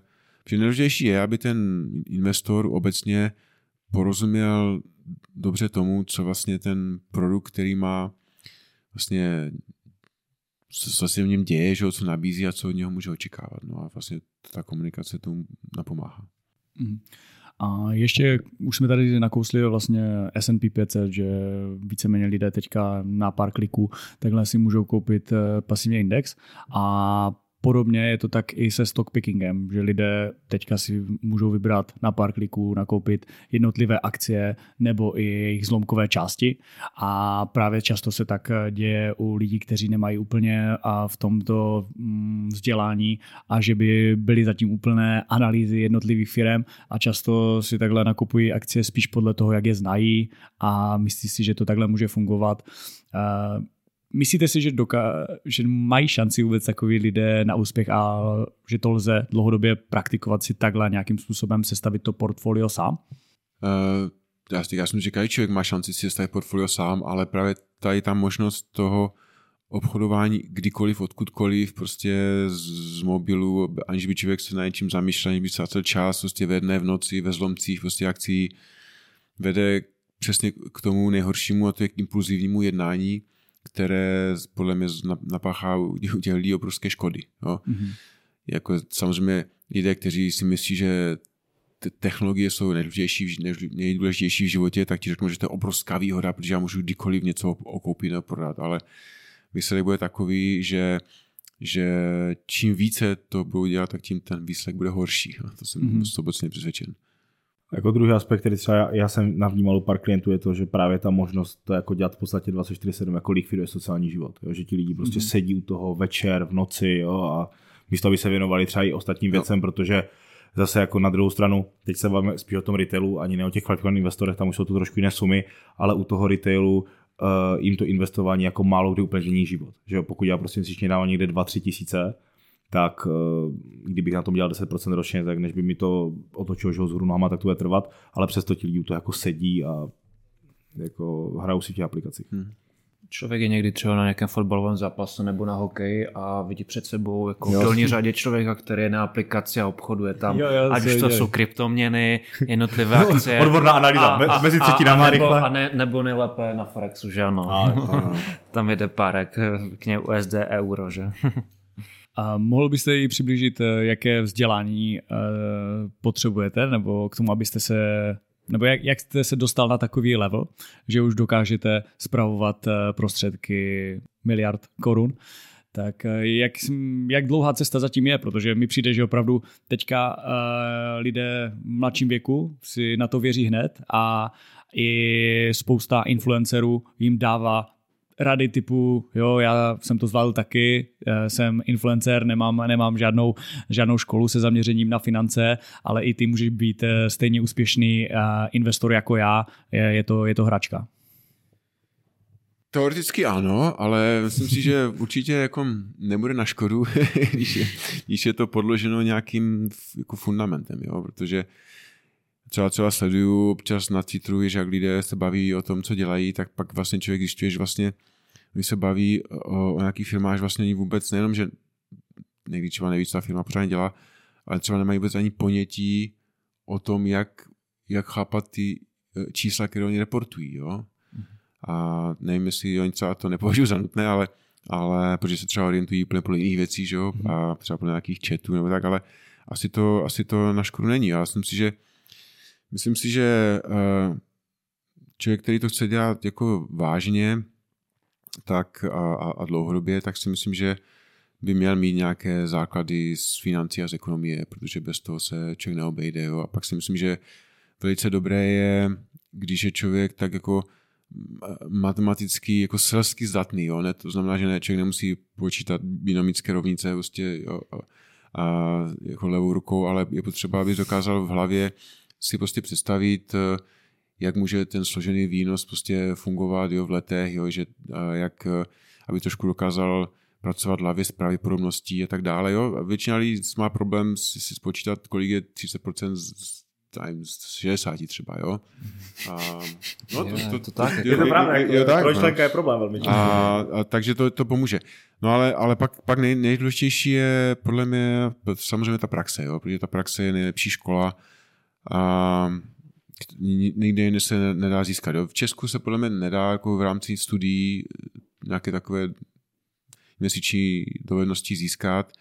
že nejdůležitější je, aby ten investor obecně porozuměl dobře tomu, co vlastně ten produkt, který má vlastně co se v něm děje, že, co nabízí a co od něho může očekávat. No a vlastně ta komunikace tomu napomáhá. Mm. A ještě už jsme tady nakousli vlastně S&P 500, že víceméně lidé teďka na pár kliků takhle si můžou koupit eh, pasivní index. A Podobně je to tak i se stock pickingem, že lidé teďka si můžou vybrat na pár kliků, nakoupit jednotlivé akcie nebo i jejich zlomkové části. A právě často se tak děje u lidí, kteří nemají úplně v tomto mm, vzdělání a že by byly zatím úplné analýzy jednotlivých firm a často si takhle nakupují akcie spíš podle toho, jak je znají a myslí si, že to takhle může fungovat Myslíte si, že, doka- že mají šanci vůbec takový lidé na úspěch a že to lze dlouhodobě praktikovat si takhle nějakým způsobem sestavit to portfolio sám? Uh, já, já jsem říkal, že člověk má šanci si sestavit portfolio sám, ale právě tady ta možnost toho obchodování kdykoliv, odkudkoliv, prostě z, mobilu, aniž by člověk se na něčím zamýšlel, aniž by ztrácel čas, prostě ve dne, v noci, ve zlomcích, prostě akcí, vede přesně k tomu nejhoršímu a to je k impulzivnímu jednání, které podle mě napáchá u těch lidí obrovské škody. Jo. Mm-hmm. Jako samozřejmě lidé, kteří si myslí, že technologie jsou nejdůležitější, nejdůležitější v životě, tak ti řeknu, že to je obrovská výhoda, protože já můžu kdykoliv něco okoupit nebo prodat, ale výsledek bude takový, že že čím více to budou dělat, tak tím ten výsledek bude horší. *laughs* To jsem mm-hmm. obecně přesvědčen. Jako druhý aspekt, který třeba já, já jsem navnímal u pár klientů, je to, že právě ta možnost to jako dělat v podstatě 24-7 jako likviduje sociální život. Jo? Že ti lidi prostě mm-hmm. sedí u toho večer, v noci jo? a místo aby se věnovali třeba i ostatním jo. věcem, protože zase jako na druhou stranu, teď se bavíme spíš o tom retailu, ani ne o těch kvalifikovaných investorech, tam už jsou to trošku jiné sumy, ale u toho retailu uh, jim to investování jako málo kdy úplně život. Že jo? Pokud já prostě měsíčně dávám někde 2-3 tisíce, tak eh, kdybych na tom dělal 10% ročně, tak než by mi to otočilo že z hru nohama, tak to bude trvat, ale přesto ti lidi to jako sedí a jako hrajou si v těch aplikacích. Hmm. Člověk je někdy třeba na nějakém fotbalovém zápase nebo na hokeji a vidí před sebou jako v dolní řadě člověka, který je na aplikaci a obchoduje tam. Jo, jo, ať už to jsou kryptoměny, *laughs* jednotlivé akcie. Odborná analýza a, a, mezi třetinama rychle. A ne, nebo nejlépe na Forexu, že ano. A, a, *laughs* tam jede párek k něj USD euro, že? *laughs* A mohl byste jí přiblížit, eh, jaké vzdělání uh, potřebujete, nebo k tomu, abyste se, nebo jak, jak jste se dostal na takový level, že už dokážete spravovat uh, prostředky miliard korun, tak jak, jak dlouhá cesta zatím je, protože mi přijde, že opravdu teďka lidé v mladším věku si na to věří hned a i spousta influencerů jim dává rady typu, jo, já jsem to zvládl taky, eh, jsem influencer, nemám, nemám žádnou, žádnou školu se zaměřením na finance, ale i ty můžeš být eh, stejně úspěšný eh, investor jako já, je, je, to, je to hračka. Teoreticky ano, ale myslím si, že *laughs* určitě jako nebude na škodu, *laughs* když je, když je to podloženo nějakým jako fundamentem, jo? protože třeba třeba sleduju občas na Twitteru, že jak lidé se baví o tom, co dělají, tak pak vlastně člověk zjišťuje, že vlastně když se baví o, o nějakých firmách, vlastně ani vůbec nejenom, že někdy třeba neví, co ta firma pořádně dělá, ale třeba nemají vůbec ani ponětí o tom, jak, jak chápat ty e, čísla, které oni reportují, jo. A nevím, jestli oni třeba to nepovažují za nutné, ale, ale protože se třeba orientují úplně podle jiných věcí, že jo, a třeba podle nějakých chatů nebo tak, ale asi to, asi to na škodu není. Já myslím si, že myslím si, že uh, člověk, který to chce dělat jako vážně, tak a, a, dlouhodobě, tak si myslím, že by měl mít nějaké základy z financí a z ekonomie, protože bez toho se člověk neobejde. Jo. A pak si myslím, že velice dobré je, když je člověk tak jako matematicky jako selsky zdatný, jo? Ne? to znamená, že ne, člověk nemusí počítat binomické rovnice prostě, jo? A, a jako levou rukou, ale je potřeba, aby dokázal v hlavě si prostě představit, eh, jak může ten složený výnos prostě fungovat jo, v letech, jo, že jak, eh, aby trošku dokázal pracovat v hlavě s pravděpodobností a tak dále. Jo. Většina lidí má problém si, si spočítat, kolik je 30% z times 60 třeba, jo. A, no, to, to, to, tak. Je, je to pravda, je, je, je, tak, no. je problém velmi a, a, takže to, to pomůže. No ale, ale pak, pak nej, nejdůležitější je podle mě samozřejmě ta praxe, jo, protože ta praxe je nejlepší škola a nikde jinde se nedá získat. Jo. V Česku se podle mě nedá jako v rámci studií nějaké takové měsíční dovednosti získat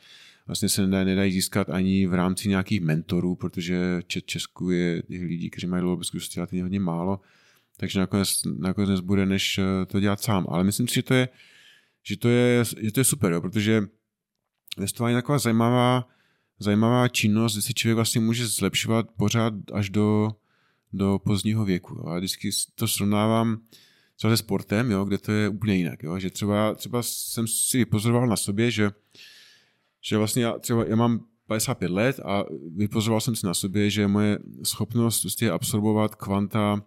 vlastně se nedá, nedají získat ani v rámci nějakých mentorů, protože v Česku je těch lidí, kteří mají dlouhé zkušenosti, ale hodně málo, takže nakonec, nakonec bude, než eh, to dělat sám. Ale myslím si, že to je, že to je, že to je super, jo, protože investování je taková zajímavá, zajímavá činnost, kde si člověk vlastně může zlepšovat pořád až do, do pozdního věku. Jo. A vždycky to srovnávám třeba se sportem, jo, kde to je úplně jinak. Jo. Že třeba, třeba jsem si pozoroval na sobě, že že vlastně já, třeba já mám 55 let a vypozoroval jsem si na sobě, že moje schopnost prostě absorbovat kvanta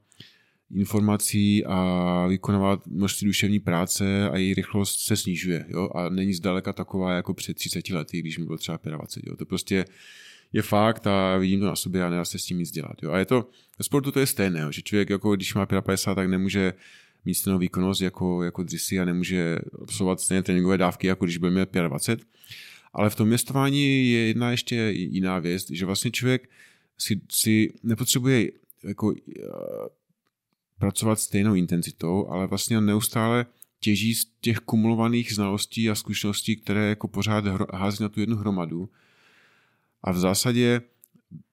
informací a vykonávat množství duševní práce a její rychlost se snižuje. Jo? A není zdaleka taková jako před 30 lety, když mi bylo třeba 25. Jo? To prostě je fakt a vidím to na sobě a nedá se s tím nic dělat. Jo? A je to, ve sportu to je stejné, že člověk, jako když má 55, tak nemůže mít stejnou výkonnost jako, jako dřísi a nemůže absolvovat stejné tréninkové dávky, jako když byl měl 25. Ale v tom městování je jedna ještě jiná věc, že vlastně člověk si, si nepotřebuje jako, uh, pracovat stejnou intenzitou, ale vlastně neustále těží z těch kumulovaných znalostí a zkušeností, které jako pořád hází na tu jednu hromadu. A v zásadě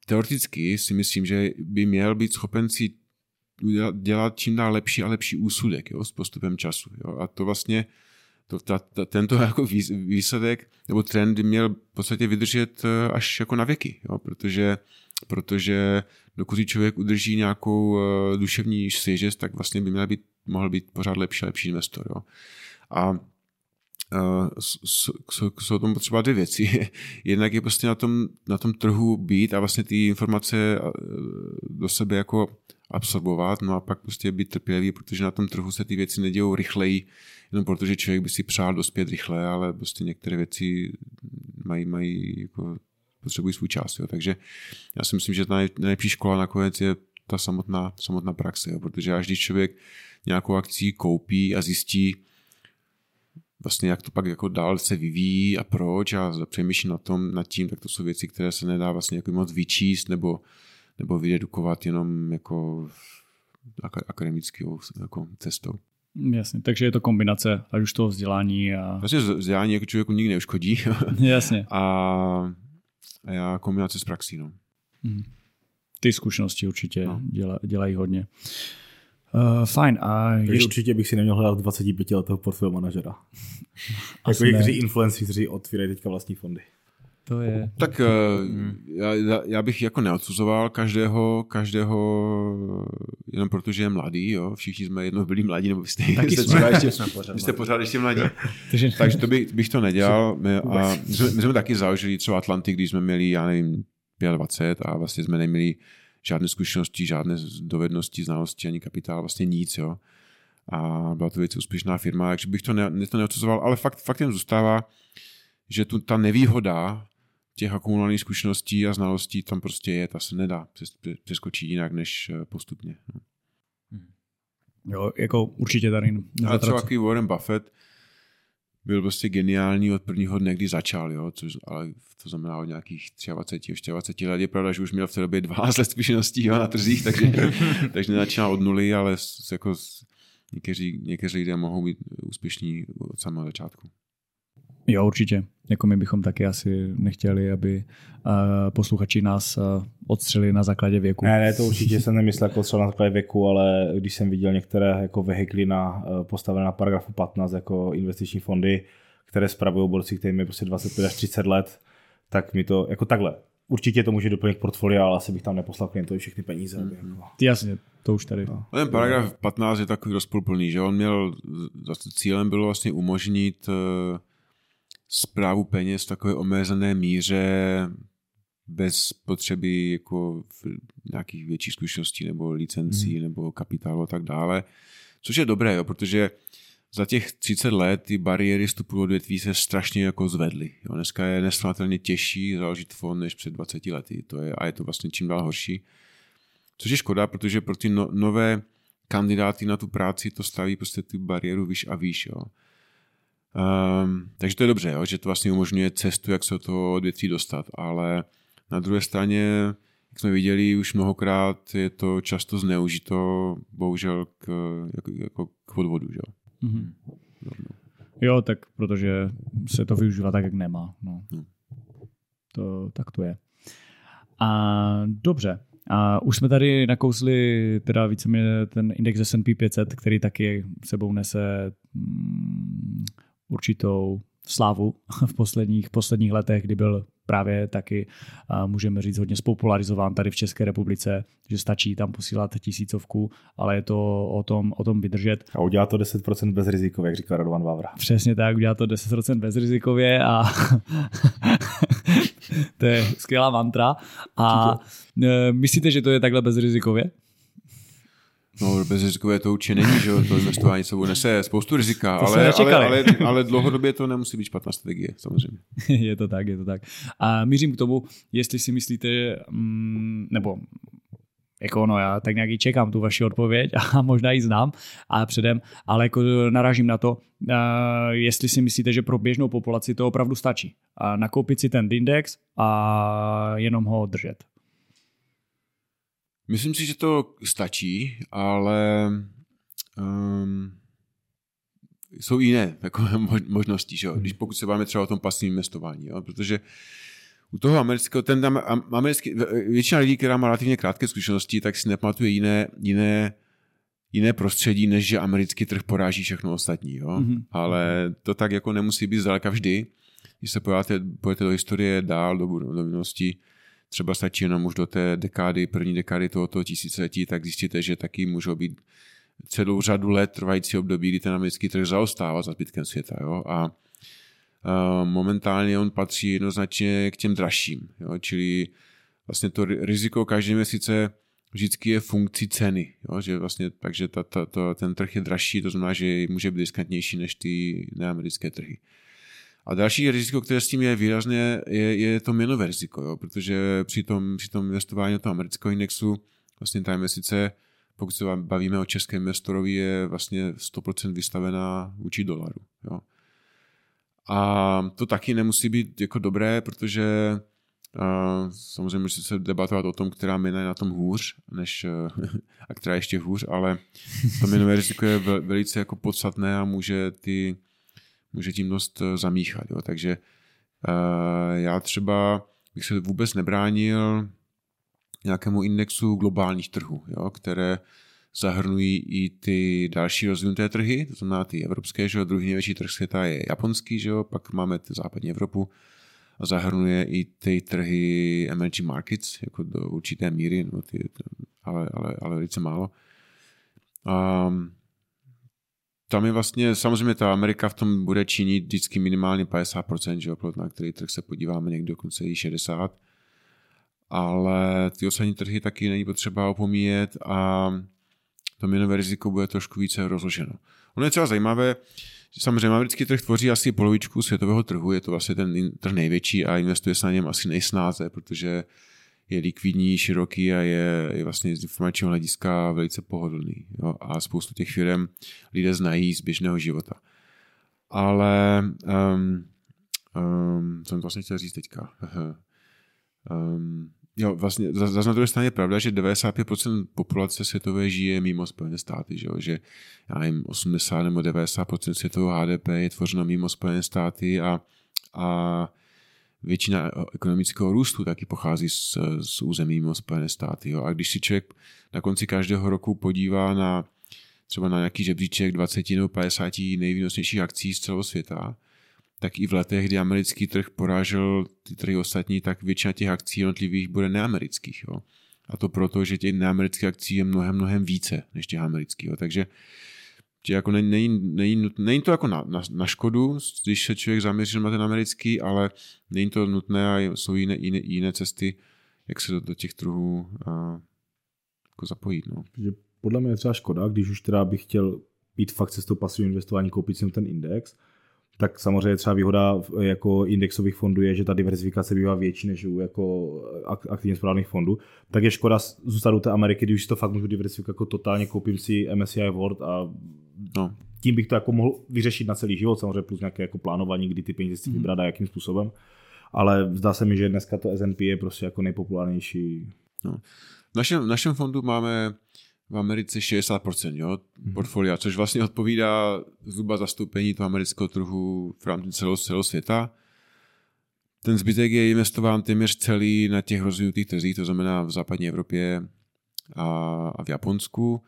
teoreticky si myslím, že by měl být schopen si dělat čím dál lepší a lepší úsudek jo, s postupem času. Jo. A to vlastně to, ta, ta, tento *laughs* jako výsledek nebo trend by měl v podstatě vydržet eh, až jako na věky, jo? Protože, protože dokud si člověk udrží nějakou uh, duševní svěžest, tak vlastně by měl být, mohl být pořád lepší a lepší investor. Jo? A jsou tomu potřeba dvě věci. *laughs* Jednak je prostě na tom, na tom trhu být a vlastně ty informace do sebe jako absorbovat, no a pak prostě být trpělivý, protože na tom trhu se ty věci nedějou rychleji, jenom protože člověk by si přál dospět rychle, ale prostě některé věci mají, mají jako, potřebují svůj čas. Jo. Takže já si myslím, že ta nejlepší škola nakonec je ta samotná, samotná praxe, jo. protože až když člověk nějakou akcí koupí a zjistí, vlastně jak to pak jako dál se vyvíjí a proč a přemýšlí na tom, nad tím, tak to jsou věci, které se nedá vlastně jako moc vyčíst nebo, nebo vydedukovat jenom jako akademickou jako cestou. Jasně, takže je to kombinace ať už toho vzdělání a... Vlastně vzdělání jako člověku nikdy neuškodí. *laughs* Jasně. a, a já kombinace s praxí, no. Hmm. Ty zkušenosti určitě no. děla, dělají hodně. Uh, fajn. A Takže ještě... určitě bych si neměl hledat 25 letého portfolio manažera. *laughs* jako někteří influenci, kteří otvírají teďka vlastní fondy. To je... Tak uh, já, já bych jako neodsuzoval každého, každého jenom protože je mladý, jo. Všichni jsme jednou byli mladí, nebo jste, Taky jste, třeba ještě, pořád, jste pořád ještě mladí. *laughs* Takže to bych, bych to nedělal. *laughs* My, a my, jsme, my jsme taky založili třeba Atlanty, když jsme měli, já nevím, 25 a vlastně jsme neměli žádné zkušenosti, žádné dovednosti, znalosti ani kapitál, vlastně nic, jo. A byla to velice úspěšná firma, takže bych to, ne, to neodsuzoval, ale fakt, fakt jen zůstává, že tu, ta nevýhoda těch akumulovaných zkušeností a znalostí tam prostě je, ta se nedá přeskočit jinak než eh, postupně. No. Jo, jako určitě tady. A třeba takový Warren Buffett byl prostě geniální od prvního dne, kdy začal, jo, což, ale to znamená od nějakých 23, 24 let. Je pravda, že už měl v té době 12 let zkušeností jo, na trzích, takže, *laughs* takže nezačínal od nuly, ale jako někteří, někteří lidé mohou být úspěšní od samého začátku. Jo, určitě. jako my bychom taky asi nechtěli, aby uh, posluchači nás uh, odstřeli na základě věku. Ne, ne, to určitě jsem nemyslel jako odstřel na základě věku, ale když jsem viděl některé jako vehikly na, uh, postavené na paragrafu 15 jako investiční fondy, které spravují borci, kterým je prostě 25 až 30 let, tak mi to jako takhle. Určitě to může doplnit portfolio, ale asi bych tam neposlal klientovi všechny peníze. Mm. Jako. Jasně, to už tady. No. Ten paragraf 15 je takový rozpolplný, že on měl, zase cílem bylo vlastně umožnit uh, zprávu peněz v takové omezené míře bez potřeby jako v nějakých větších zkušeností nebo licencí hmm. nebo kapitálu a tak dále. Což je dobré, jo, protože za těch 30 let ty bariéry vstupu do odvětví se strašně jako zvedly. Jo. Dneska je nesrovnatelně těžší založit fond než před 20 lety. To je, a je to vlastně čím dál horší. Což je škoda, protože pro ty no, nové kandidáty na tu práci to staví prostě ty bariéru výš a výš. Jo. Um, takže to je dobře, jo, že to vlastně umožňuje cestu, jak se do toho odvětví dostat, ale na druhé straně, jak jsme viděli už mnohokrát, je to často zneužito, bohužel, k, jako, jako k podvodu. Že? Mm-hmm. No, no. Jo, tak protože se to využívá tak, jak nemá. No. Hmm. To, tak to je. A dobře. A už jsme tady nakousli teda víceméně ten index S&P 500, který taky sebou nese mm, určitou slávu *laughs* v posledních, posledních letech, kdy byl právě taky, můžeme říct, hodně spopularizován tady v České republice, že stačí tam posílat tisícovku, ale je to o tom, o tom vydržet. A udělá to 10% bezrizikově, jak říká Radovan Vávra. Přesně tak, udělá to 10% bezrizikově a *laughs* to je skvělá mantra. A e, myslíte, že to je takhle bezrizikově? No, bezrizikové to určitě není, že to investování sebou nese spoustu rizika, ale, ale, ale, ale, dlouhodobě to nemusí být špatná strategie, samozřejmě. *laughs* je to tak, je to tak. A mířím k tomu, jestli si myslíte, mm, nebo jako no já tak nějaký čekám tu vaši odpověď *laughs* a možná ji znám a předem, ale jako narážím na to, jestli si myslíte, že pro běžnou populaci to opravdu stačí. A nakoupit si ten index a jenom ho držet. Myslím si, že to stačí, ale um, jsou jiné *laughs* takové možnosti, že jo? Když pokud se bavíme třeba o tom pasivním investování, jo? protože u toho amerického, ten tam, americký, většina lidí, která má relativně krátké zkušenosti, tak si nepamatuje jiné, jiné, jiné prostředí, než že americký trh poráží všechno ostatní. Jo? Mm-hmm. Ale to tak jako nemusí být zdaleka vždy. Když se pojáte, pojete do historie dál, do, do minulosti, třeba stačí jenom už do té dekády, první dekády tohoto tisíciletí, tak zjistíte, že taky můžou být celou řadu let trvající období, kdy ten americký trh zaostává za zbytkem světa. Jo? A uh, momentálně on patří jednoznačně k těm dražším. Jo? Čili vlastně to riziko každé měsíce vždycky je funkcí ceny. Jo? Že vlastně, takže ta, ta, ta, ten trh je dražší, to znamená, že může být riskantnější než ty neamerické trhy. A další riziko, které s tím je výrazně, je, je to měnové riziko, jo? protože při tom, při tom investování do toho amerického indexu vlastně ta investice, pokud se bavíme o českém investorovi, je vlastně 100% vystavená vůči dolaru. Jo? A to taky nemusí být jako dobré, protože a samozřejmě může se debatovat o tom, která měna je na tom hůř, než, *laughs* a která je ještě hůř, ale to měnové riziko je velice jako podstatné a může ty může tím dost eh, zamíchat. Jo. Takže uh, já třeba bych se vůbec nebránil nějakému indexu globálních trhů, jo, které zahrnují i ty další rozvinuté trhy, to znamená ty evropské, že jo, druhý největší trh světa je japonský, že jo, pak máme ty západní Evropu a zahrnuje i ty trhy emerging markets, jako do určité míry, no ty, ale, ale, ale velice málo. Um, tam je vlastně, samozřejmě ta Amerika v tom bude činit vždycky minimálně 50%, že jo, na který trh se podíváme někdo dokonce i 60%, ale ty ostatní trhy taky není potřeba opomíjet a to měnové riziko bude trošku více rozloženo. Ono je třeba zajímavé, že samozřejmě americký trh tvoří asi polovičku světového trhu, je to vlastně ten trh největší a investuje se na něm asi nejsnáze, protože je likvidní, široký a je, je vlastně z informačního hlediska velice pohodlný. Jo? A spoustu těch firm lidé znají z běžného života. Ale um, um, jsem to vlastně chtěl říct teďka. um, jo, vlastně zase na druhé straně je pravda, že 95% populace světové žije mimo Spojené státy, že, jo? že já nevím, 80 nebo 90% světového HDP je tvořeno mimo Spojené státy a a většina ekonomického růstu taky pochází z, z území mimo Spojené státy. Jo. A když si člověk na konci každého roku podívá na třeba na nějaký žebříček 20 nebo 50 nejvýnosnějších akcí z celého světa, tak i v letech, kdy americký trh porážel ty trhy ostatní, tak většina těch akcí jednotlivých bude neamerických. Jo. A to proto, že těch neamerických akcí je mnohem, mnohem více než těch amerických. Jo. Takže že jako není, není, není, není to jako na, na, na škodu, když se člověk zaměří na ten americký, ale není to nutné a jsou jiné, jiné, jiné cesty, jak se do, do těch trhů a, jako zapojit. No. Podle mě je třeba škoda, když už teda bych chtěl být fakt cestou pasivního investování, koupit si ten index, tak samozřejmě třeba výhoda jako indexových fondů je, že ta diversifikace bývá větší než u jako aktivně správných fondů. Tak je škoda zůstat u té Ameriky, když to fakt můžu diversifikovat jako totálně, koupím si MSCI World a no. tím bych to jako mohl vyřešit na celý život, samozřejmě plus nějaké jako plánování, kdy ty peníze si mm. vybrat a jakým způsobem. Ale zdá se mi, že dneska to S&P je prostě jako nejpopulárnější. No. V našem, v našem fondu máme v Americe 60% jo, mm-hmm. portfolia, což vlastně odpovídá zhruba zastoupení toho amerického trhu v rámci celého, celého světa. Ten zbytek je investován téměř celý na těch rozvinutých trzích, to znamená v západní Evropě a, a v Japonsku.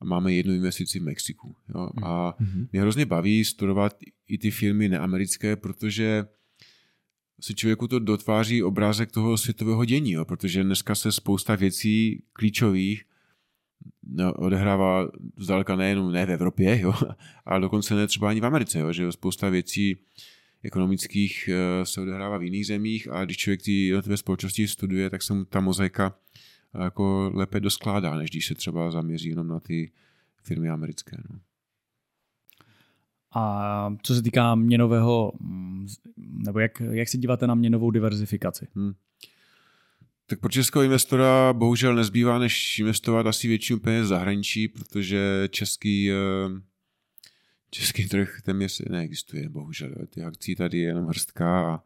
A máme jednu investici v Mexiku. Jo. A mm-hmm. mě hrozně baví studovat i ty firmy neamerické, protože si člověku to dotváří obrázek toho světového dění, jo, protože dneska se spousta věcí klíčových odehrává zdaleka nejenom ne v Evropě, jo, *laughs* ale dokonce ne třeba ani v Americe, jo, že spousta věcí ekonomických eh, se odehrává v jiných zemích a když člověk ty jednotlivé společnosti studuje, tak se mu ta mozaika eh, jako lépe doskládá, než když se třeba zaměří jenom na ty firmy americké. No. A co se týká měnového, mm, nebo jak, jak se díváte na měnovou diverzifikaci? Hmm. Tak pro českého investora bohužel nezbývá, než investovat asi většinu peněz v zahraničí, protože český, eh, český trh téměř neexistuje, bohužel. Ty akcí tady je jenom hrstka a,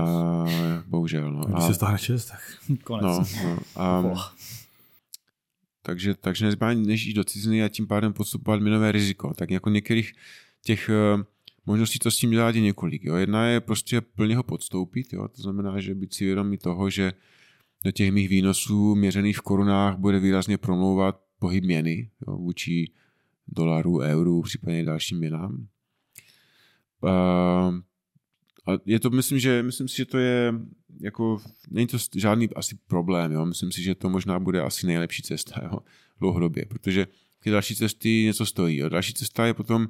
a bohužel. No. Když se stane čest, tak konec. No, no, a, takže, takže nezbývá, než jít do ciziny a tím pádem podstupovat minové riziko. Tak jako některých těch eh, možností to s tím dělat je několik. Jo. Jedna je prostě plně ho podstoupit, jo. to znamená, že být si vědomý toho, že do těch mých výnosů měřených v korunách bude výrazně promlouvat pohyb měny jo, vůči dolaru, euru, případně dalším měnám. A, a je to, myslím, že, myslím si, že to je jako, není to žádný asi problém, jo. myslím si, že to možná bude asi nejlepší cesta jo, dlouhodobě, protože ty další cesty něco stojí. Jo. Další cesta je potom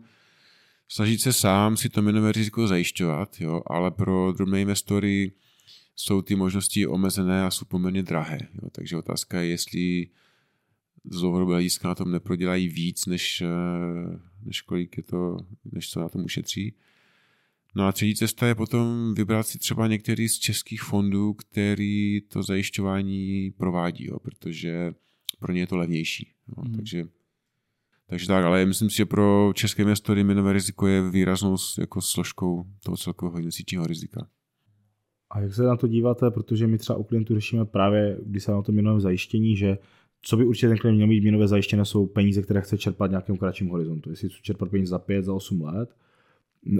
snažit se sám si to minové riziko zajišťovat, jo, ale pro drobné investory jsou ty možnosti omezené a jsou poměrně drahé. Jo. Takže otázka je, jestli z dlouhodobého hlediska na tom neprodělají víc, než, eh, než kolik je to, než co na tom ušetří. No a třetí cesta je potom vybrat si třeba některý z českých fondů, který to zajišťování provádí, jo, protože pro ně je to levnější. Jo. Mm. Takže takže tak, ale myslím si, že pro české investory minové riziko je výraznou jako složkou toho celkového investičního rizika. A jak se na to díváte, protože my třeba u klientů řešíme právě, když se na to minulém zajištění, že co by určitě ten klient měl mít minové zajištěné, jsou peníze, které chce čerpat v nějakém kratším horizontu. Jestli chce čerpat peníze za 5, za 8 let,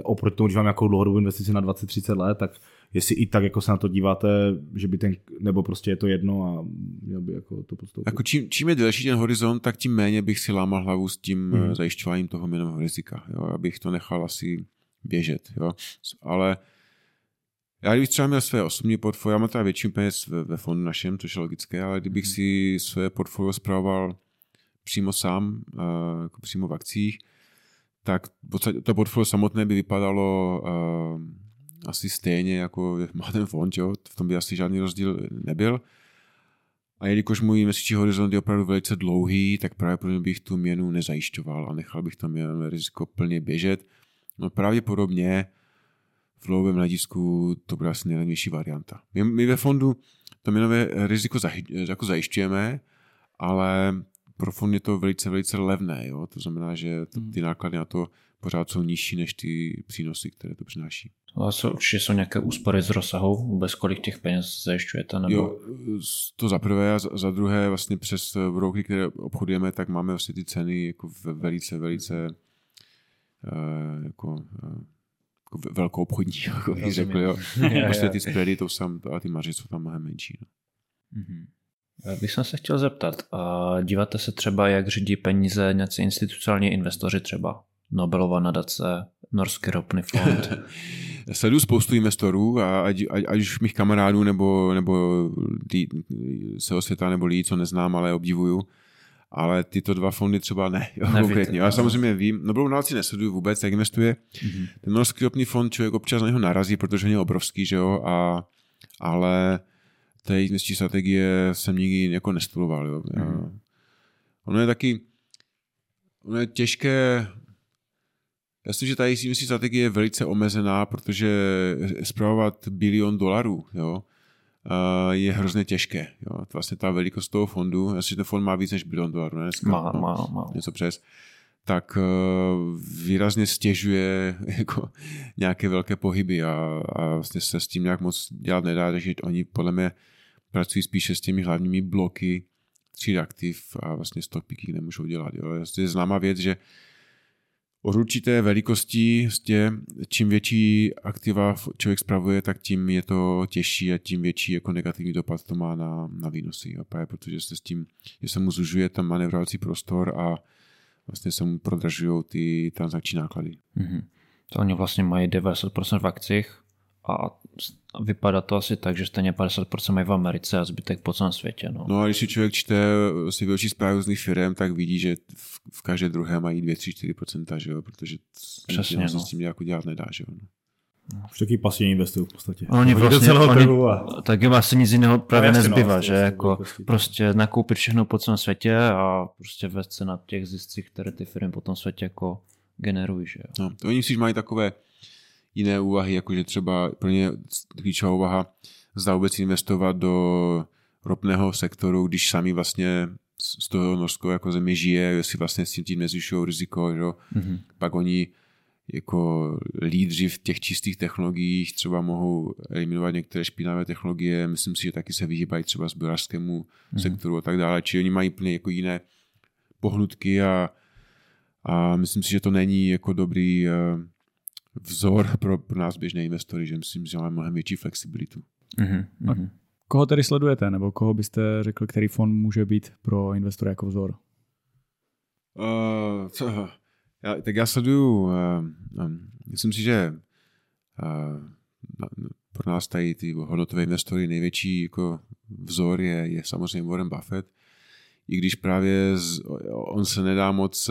oproti tomu, když mám nějakou dlouhodobou investici na 20-30 let, tak jestli i tak jako se na to díváte, že by ten, nebo prostě je to jedno a měl by jako to podstoupit. Jako čím, čím je delší ten horizont, tak tím méně bych si lámal hlavu s tím hmm. zajišťováním toho měnového rizika. Jo? Abych to nechal asi běžet. Jo? Ale já kdybych třeba měl své osobní portfolio, já mám teda většinu peněz ve, ve fondu našem, což je logické, ale kdybych hmm. si své portfolio zpravoval přímo sám, uh, jako přímo v akcích, tak to portfolio samotné by vypadalo uh, asi stejně, jako má ten fond, jo? v tom by asi žádný rozdíl nebyl. A jelikož můj měsíční horizont je opravdu velice dlouhý, tak pravděpodobně bych tu měnu nezajišťoval a nechal bych tam jen riziko plně běžet. No pravděpodobně v dlouhém hledisku to bude asi nejlevnější varianta. My, my ve fondu to měnové riziko jako zajišťujeme, ale pro fond je to velice, velice levné. Jo? To znamená, že hmm. ty náklady na to pořád jsou nižší než ty přínosy, které to přináší. A jsou, určitě jsou nějaké úspory z rozsahu, vůbec kolik těch peněz zajišťujete? Nebo... Jo, to za prvé a za druhé vlastně přes broky, které obchodujeme, tak máme vlastně ty ceny jako velice, velice uh, jako, uh, jako velkou obchodní, *laughs* jako bych řekl, jo. *laughs* Prostě ty spready, to sam, a ty marže jsou tam mnohem menší. No. Mm-hmm. Bych se chtěl zeptat, díváte se třeba, jak řídí peníze nějací institucionální investoři třeba? Nobelova nadace, Norský ropný fond. *laughs* Sleduju spoustu investorů, a ať, ať, ať už mých kamarádů nebo, nebo lidi, celého světa nebo lidí, co neznám, ale obdivuju. Ale tyto dva fondy třeba ne, *laughs* jo, konkrétně. Já samozřejmě vím, Nobelovu nadaci nesleduju vůbec, jak investuje. Mm-hmm. Ten Norský ropný fond člověk občas na něho narazí, protože je obrovský, že jo, a, ale té investiční strategie jsem nikdy jako nestudoval. Jo. Mm. Ono je taky, ono je těžké, já si, že ta investiční strategie je velice omezená, protože zpravovat bilion dolarů, jo, je hrozně těžké. Jo. Vlastně ta velikost toho fondu, já si, že ten fond má víc než bilion dolarů, ne? Dneska, má, no, má, má. Něco přes tak výrazně stěžuje *laughs* jako nějaké velké pohyby a, a vlastně se s tím nějak moc dělat nedá, takže oni podle mě pracují spíše s těmi hlavními bloky tří aktiv a vlastně stock picking nemůžou dělat. Jo. Je známá věc, že od určité velikosti, vlastně, čím větší aktiva člověk spravuje, tak tím je to těžší a tím větší jako negativní dopad to má na, na výnosy. Jo. Protože se s tím, že se mu zužuje tam manevrovací prostor a vlastně se mu prodražují ty transakční náklady. Mm-hmm. To oni vlastně mají 90% v akcích a vypadá to asi tak, že stejně 50% mají v Americe a zbytek po celém světě. No, no a když si člověk čte si větší zprávy různých firm, tak vidí, že v, v každé druhé mají 2-3-4%, že jo, protože Přesně, no. s tím jako dělat nedá, že jo. No. Už taky pasivně investují v podstatě. Oni vlastně, celého oni, trhu a... taky vlastně nic jiného právě no, nezbývá, no, že jako prostě nakoupit všechno po celém světě a prostě vést se na těch ziscích, které ty firmy po tom světě jako generují, že jo. No, to oni si mají takové jiné úvahy, jakože třeba pro ně klíčová úvaha, zda vůbec investovat do ropného sektoru, když sami vlastně z toho Norsko jako země žije, jestli vlastně s tím tím nezvyšují riziko, že? Mm-hmm. pak oni jako lídři v těch čistých technologiích třeba mohou eliminovat některé špinavé technologie, myslím si, že taky se vyhýbají třeba zbrojařskému mm-hmm. sektoru a tak dále, či oni mají plně jako jiné pohnutky a, a myslím si, že to není jako dobrý uh, vzor pro, pro nás běžné investory, že myslím, že máme mnohem větší flexibilitu. Mm-hmm. A koho tedy sledujete, nebo koho byste řekl, který fond může být pro investory jako vzor? Uh, co, já, tak já sleduju, uh, um, myslím si, že uh, pro nás tady ty hodnotové investory největší jako vzor je, je samozřejmě Warren Buffett, i když právě z, on se nedá moc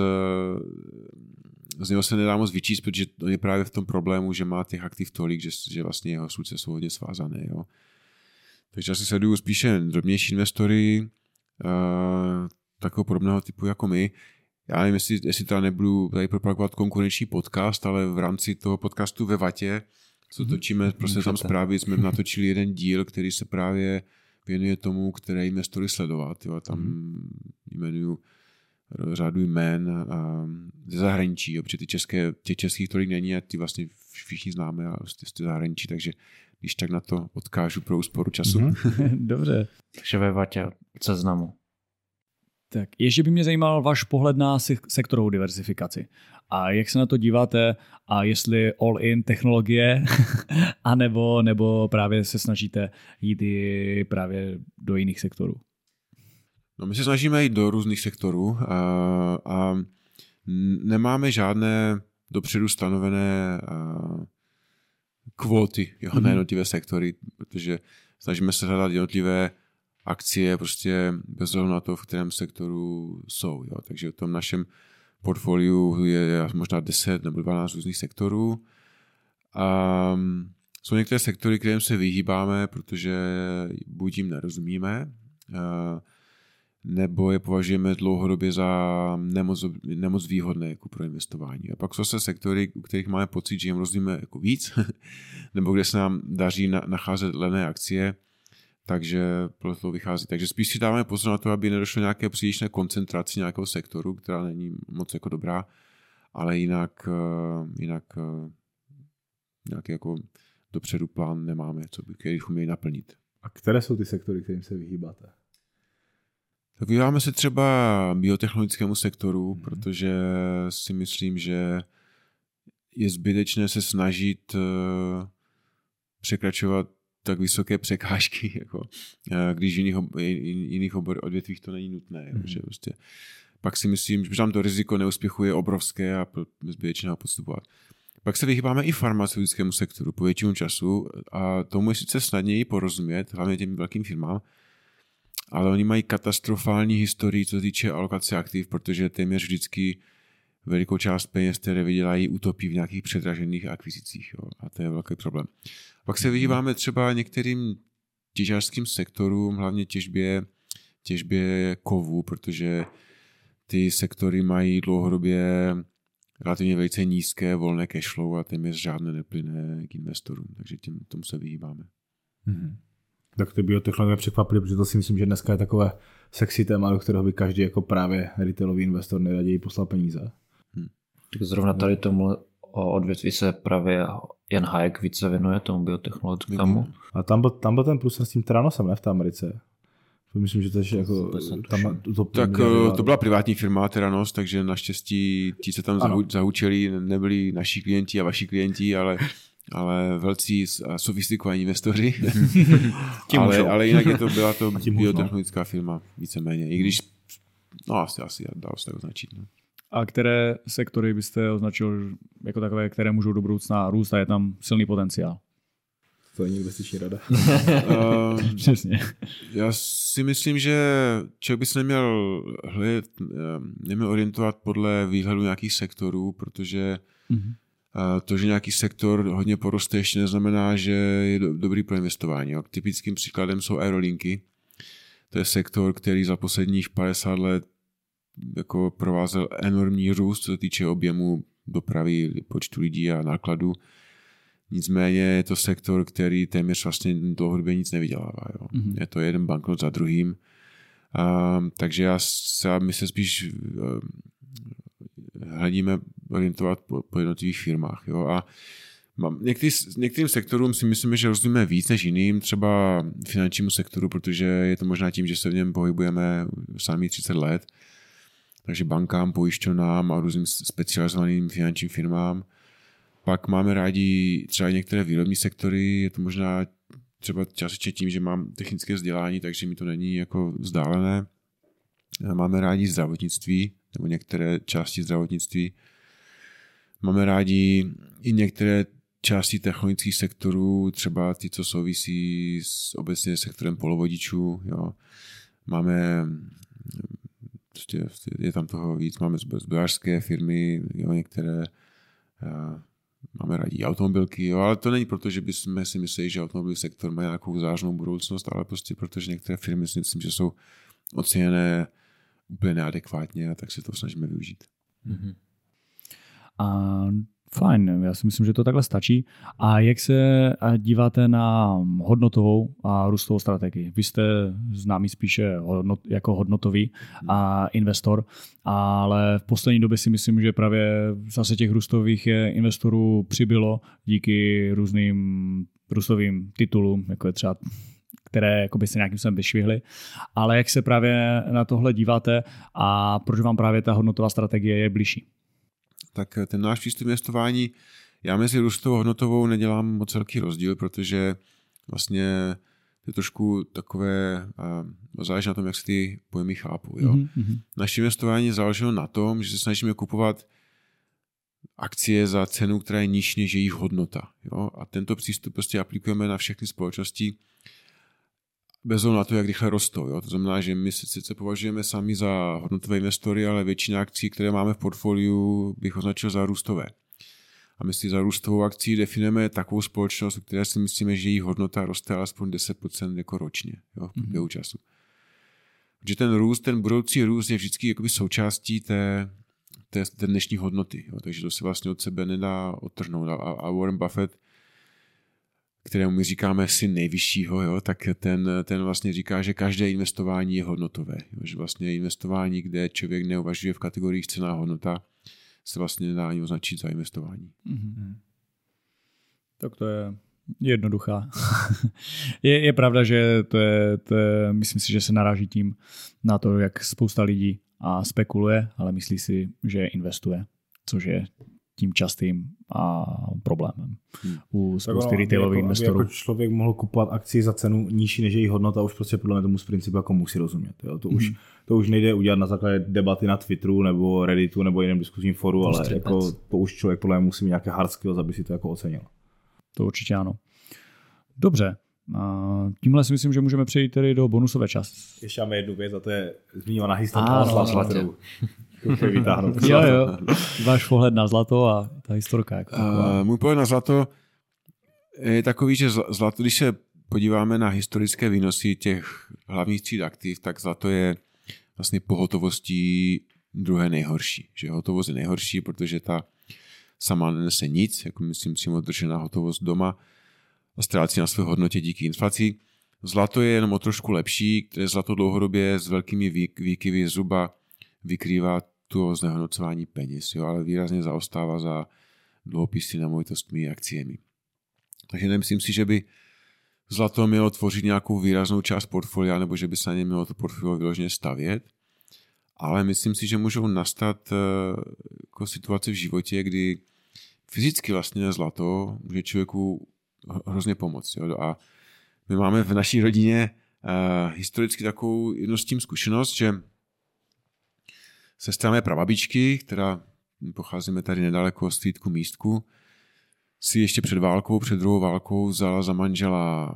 z něho se nedá moc vyčíst, protože on je právě v tom problému, že má těch aktiv tolik, že, že vlastně jeho sůdce jsou hodně svázané. Jo. Takže já si sleduju spíše drobnější investory, uh, takového podobného typu jako my. Já nevím, jestli, jestli teda nebudu tady propagovat konkurenční podcast, ale v rámci toho podcastu ve Vatě, co mhm. točíme, prostě tam zprávy, jsme *laughs* natočili jeden díl, který se právě věnuje tomu, které investory sledovat. Jo. Tam mm. jmenuju řádu jmén ze zahraničí, jo, protože ty české, těch českých tolik není a ty vlastně všichni známe a prostě z zahraničí, takže když tak na to odkážu pro úsporu času. Mm-hmm. *laughs* Dobře. Takže ve vatě seznamu. Tak ještě by mě zajímal váš pohled na sektorovou diversifikaci. A jak se na to díváte a jestli all-in technologie, *laughs* anebo, nebo právě se snažíte jít i právě do jiných sektorů? No my se snažíme jít do různých sektorů a, a nemáme žádné dopředu stanovené a, kvóty jo, mm-hmm. na jednotlivé sektory, protože snažíme se hledat jednotlivé akcie prostě bez ohledu na to, v kterém sektoru jsou. Jo. Takže v tom našem portfoliu je možná 10 nebo 12 různých sektorů. A jsou některé sektory, kterým se vyhýbáme, protože buď jim nerozumíme, a, nebo je považujeme dlouhodobě za nemoc, nemoc výhodné jako pro investování. A pak jsou se sektory, u kterých máme pocit, že jim rozumíme jako víc, *laughs* nebo kde se nám daří na, nacházet levné akcie, takže pro to vychází. Takže spíš si dáváme pozor na to, aby nedošlo nějaké přílišné koncentraci nějakého sektoru, která není moc jako dobrá, ale jinak, eh, jinak eh, nějaký jako dopředu plán nemáme, co by, který bychom měli naplnit. A které jsou ty sektory, kterým se vyhýbáte? Tak vyváme se třeba biotechnologickému sektoru, mm. protože si myslím, že je zbytečné se snažit uh, překračovat tak vysoké překážky, *laughs* jako, uh, když v jiných, ob, jiných obor, odvětvích to není nutné. Mm. že prostě, pak si myslím, že tam to riziko neúspěchu je obrovské a zbytečné ho podstupovat. Pak se vyhýbáme i farmaceutickému sektoru po většinu času a tomu je sice snadněji porozumět, hlavně těm velkým firmám, ale oni mají katastrofální historii, co se týče alokace aktiv, protože téměř vždycky velikou část peněz, které vydělají, utopí v nějakých předražených akvizicích. Jo? A to je velký problém. Pak se vyhýbáme třeba některým těžařským sektorům, hlavně těžbě, těžbě kovů, protože ty sektory mají dlouhodobě relativně velice nízké volné cashflow a téměř žádné neplyne k investorům, takže tím, tomu se vyhýbáme. Mm-hmm. Tak ty biotechnologie překvapily, protože to si myslím, že dneska je takové sexy téma, do kterého by každý jako právě retailový investor nejraději poslal peníze. Hmm. Tak zrovna tady tomu odvětví se právě Jan Hayek více věnuje tomu biotechnologickému. A tam byl, tam byl ten plus s tím Tranosem, ne v té Americe. Myslím, že to je jako... Tam, to, tak eh, to byla privátní firma Teranos, takže naštěstí ti, co tam ano. zahučeli, nebyli naši klienti a vaši klienti, ale ale velcí a sofistikovaní investoři. *laughs* ale, ale jinak je to, byla to *laughs* biotechnologická firma, víceméně. I když, no asi, asi dalo se tak označit. No. A které sektory byste označil jako takové, které můžou do budoucna růst a je tam silný potenciál? To není investiční rada. uh, *laughs* Přesně. Já si myslím, že člověk by se neměl hledat, eh, neměl orientovat podle výhledu nějakých sektorů, protože uh-huh to, že nějaký sektor hodně poroste, ještě neznamená, že je dobrý pro investování. Typickým příkladem jsou aerolinky. To je sektor, který za posledních 50 let jako provázel enormní růst, co se týče objemu dopravy, počtu lidí a nákladů. Nicméně je to sektor, který téměř vlastně dlouhodobě nic nevydělává. Jo. Mm-hmm. Je to jeden bankrot za druhým. A, takže já se, my se spíš hledíme orientovat po, po jednotlivých firmách. Jo? A mám, některý, některým sektorům si myslíme, že rozumíme víc než jiným, třeba finančnímu sektoru, protože je to možná tím, že se v něm pohybujeme sami 30 let, takže bankám, pojišťovnám a různým specializovaným finančním firmám. Pak máme rádi třeba některé výrobní sektory, je to možná třeba částečně tím, že mám technické vzdělání, takže mi to není jako vzdálené. Máme rádi zdravotnictví, nebo některé části zdravotnictví. Máme rádi i některé části technologických sektorů, třeba ty, co souvisí s obecně sektorem polovodičů. Jo. Máme, prostě je tam toho víc, máme zbrojařské firmy, jo, některé máme rádi automobilky, jo, ale to není proto, že bychom si mysleli, že automobilový sektor má nějakou zářnou budoucnost, ale prostě protože některé firmy si myslím, že jsou oceněné úplně neadekvátně a tak se to snažíme využít. Mm-hmm. A fajn, já si myslím, že to takhle stačí. A jak se díváte na hodnotovou a růstovou strategii? Vy jste známý spíše hodnot, jako hodnotový a investor, ale v poslední době si myslím, že právě zase těch růstových investorů přibylo díky různým růstovým titulům, jako je třeba které jakoby se nějakým způsobem vyšvihly. Ale jak se právě na tohle díváte a proč vám právě ta hodnotová strategie je blížší? Tak ten náš přístup investování, já mezi růstovou hodnotovou nedělám moc velký rozdíl, protože vlastně je trošku takové, uh, záleží na tom, jak se ty pojmy chápou. Jo? Mm-hmm. Naše investování záleží na tom, že se snažíme kupovat akcie za cenu, která je nižší než jejich hodnota. Jo? A tento přístup prostě aplikujeme na všechny společnosti, bez na to, jak rychle rostou. Jo? To znamená, že my se sice považujeme sami za hodnotové investory, ale většina akcí, které máme v portfoliu, bych označil za růstové. A my si za růstovou akcí definujeme takovou společnost, které si myslíme, že její hodnota roste alespoň 10% jako ročně jo, v průběhu mm-hmm. času. Protože ten růst, ten budoucí růst je vždycky jakoby součástí té, té, té dnešní hodnoty. Jo. Takže to se vlastně od sebe nedá odtrhnout. A, a Warren Buffett kterému my říkáme syn nejvyššího, jo, tak ten, ten vlastně říká, že každé investování je hodnotové. Jo, že vlastně investování, kde člověk neuvažuje v kategoriích cena a hodnota, se vlastně nedá ani označit za investování. Mm-hmm. Tak to je jednoduchá. *laughs* je, je pravda, že to je, to je, myslím si, že se naráží tím na to, jak spousta lidí a spekuluje, ale myslí si, že investuje, což je tím častým a problémem Hmm. u spousty retailových jako, investorů. Aby jako člověk mohl kupovat akci za cenu nižší než její hodnota, už prostě podle mě tomu z principu jako musí rozumět. Jo. To, už, Mhm. to už nejde udělat na základě debaty na Twitteru nebo Redditu nebo jiném diskuzním foru, ale jako, to už člověk podle mě musí mít nějaké hard skills, aby si to jako ocenil. To určitě ano. Dobře, a tímhle si myslím, že můžeme přejít tedy do bonusové části. Ještě máme jednu věc a to je zmíněná historka Vytáhnout. *laughs* Jo, jo, *laughs* váš pohled na zlato a ta historka. Jako taková. Uh, můj pohled na zlato je takový, že zl- zlato, když se podíváme na historické výnosy těch hlavních tříd aktiv, tak zlato je vlastně pohotovostí druhé nejhorší. Že hotovost je nejhorší, protože ta sama nenese nic, jako myslím přímo držená hotovost doma a ztrácí na své hodnotě díky inflaci. Zlato je jenom o trošku lepší, které zlato dlouhodobě s velkými výk- výkyvy zhruba vykrývá to znehodnocování peněz, jo, ale výrazně zaostává za dluhopisy nemovitostmi a akciemi. Takže nemyslím si, že by zlato mělo tvořit nějakou výraznou část portfolia, nebo že by se na ně mělo to portfolio vyloženě stavět, ale myslím si, že můžou nastat eh, jako situace v životě, kdy fyzicky vlastně zlato může člověku hrozně pomoct. Jo? A my máme v naší rodině uh, historicky takovou jednu s tím zkušenost, že sestra mé prababičky, která pocházíme tady nedaleko z Tvítku místku, si ještě před válkou, před druhou válkou vzala za manžela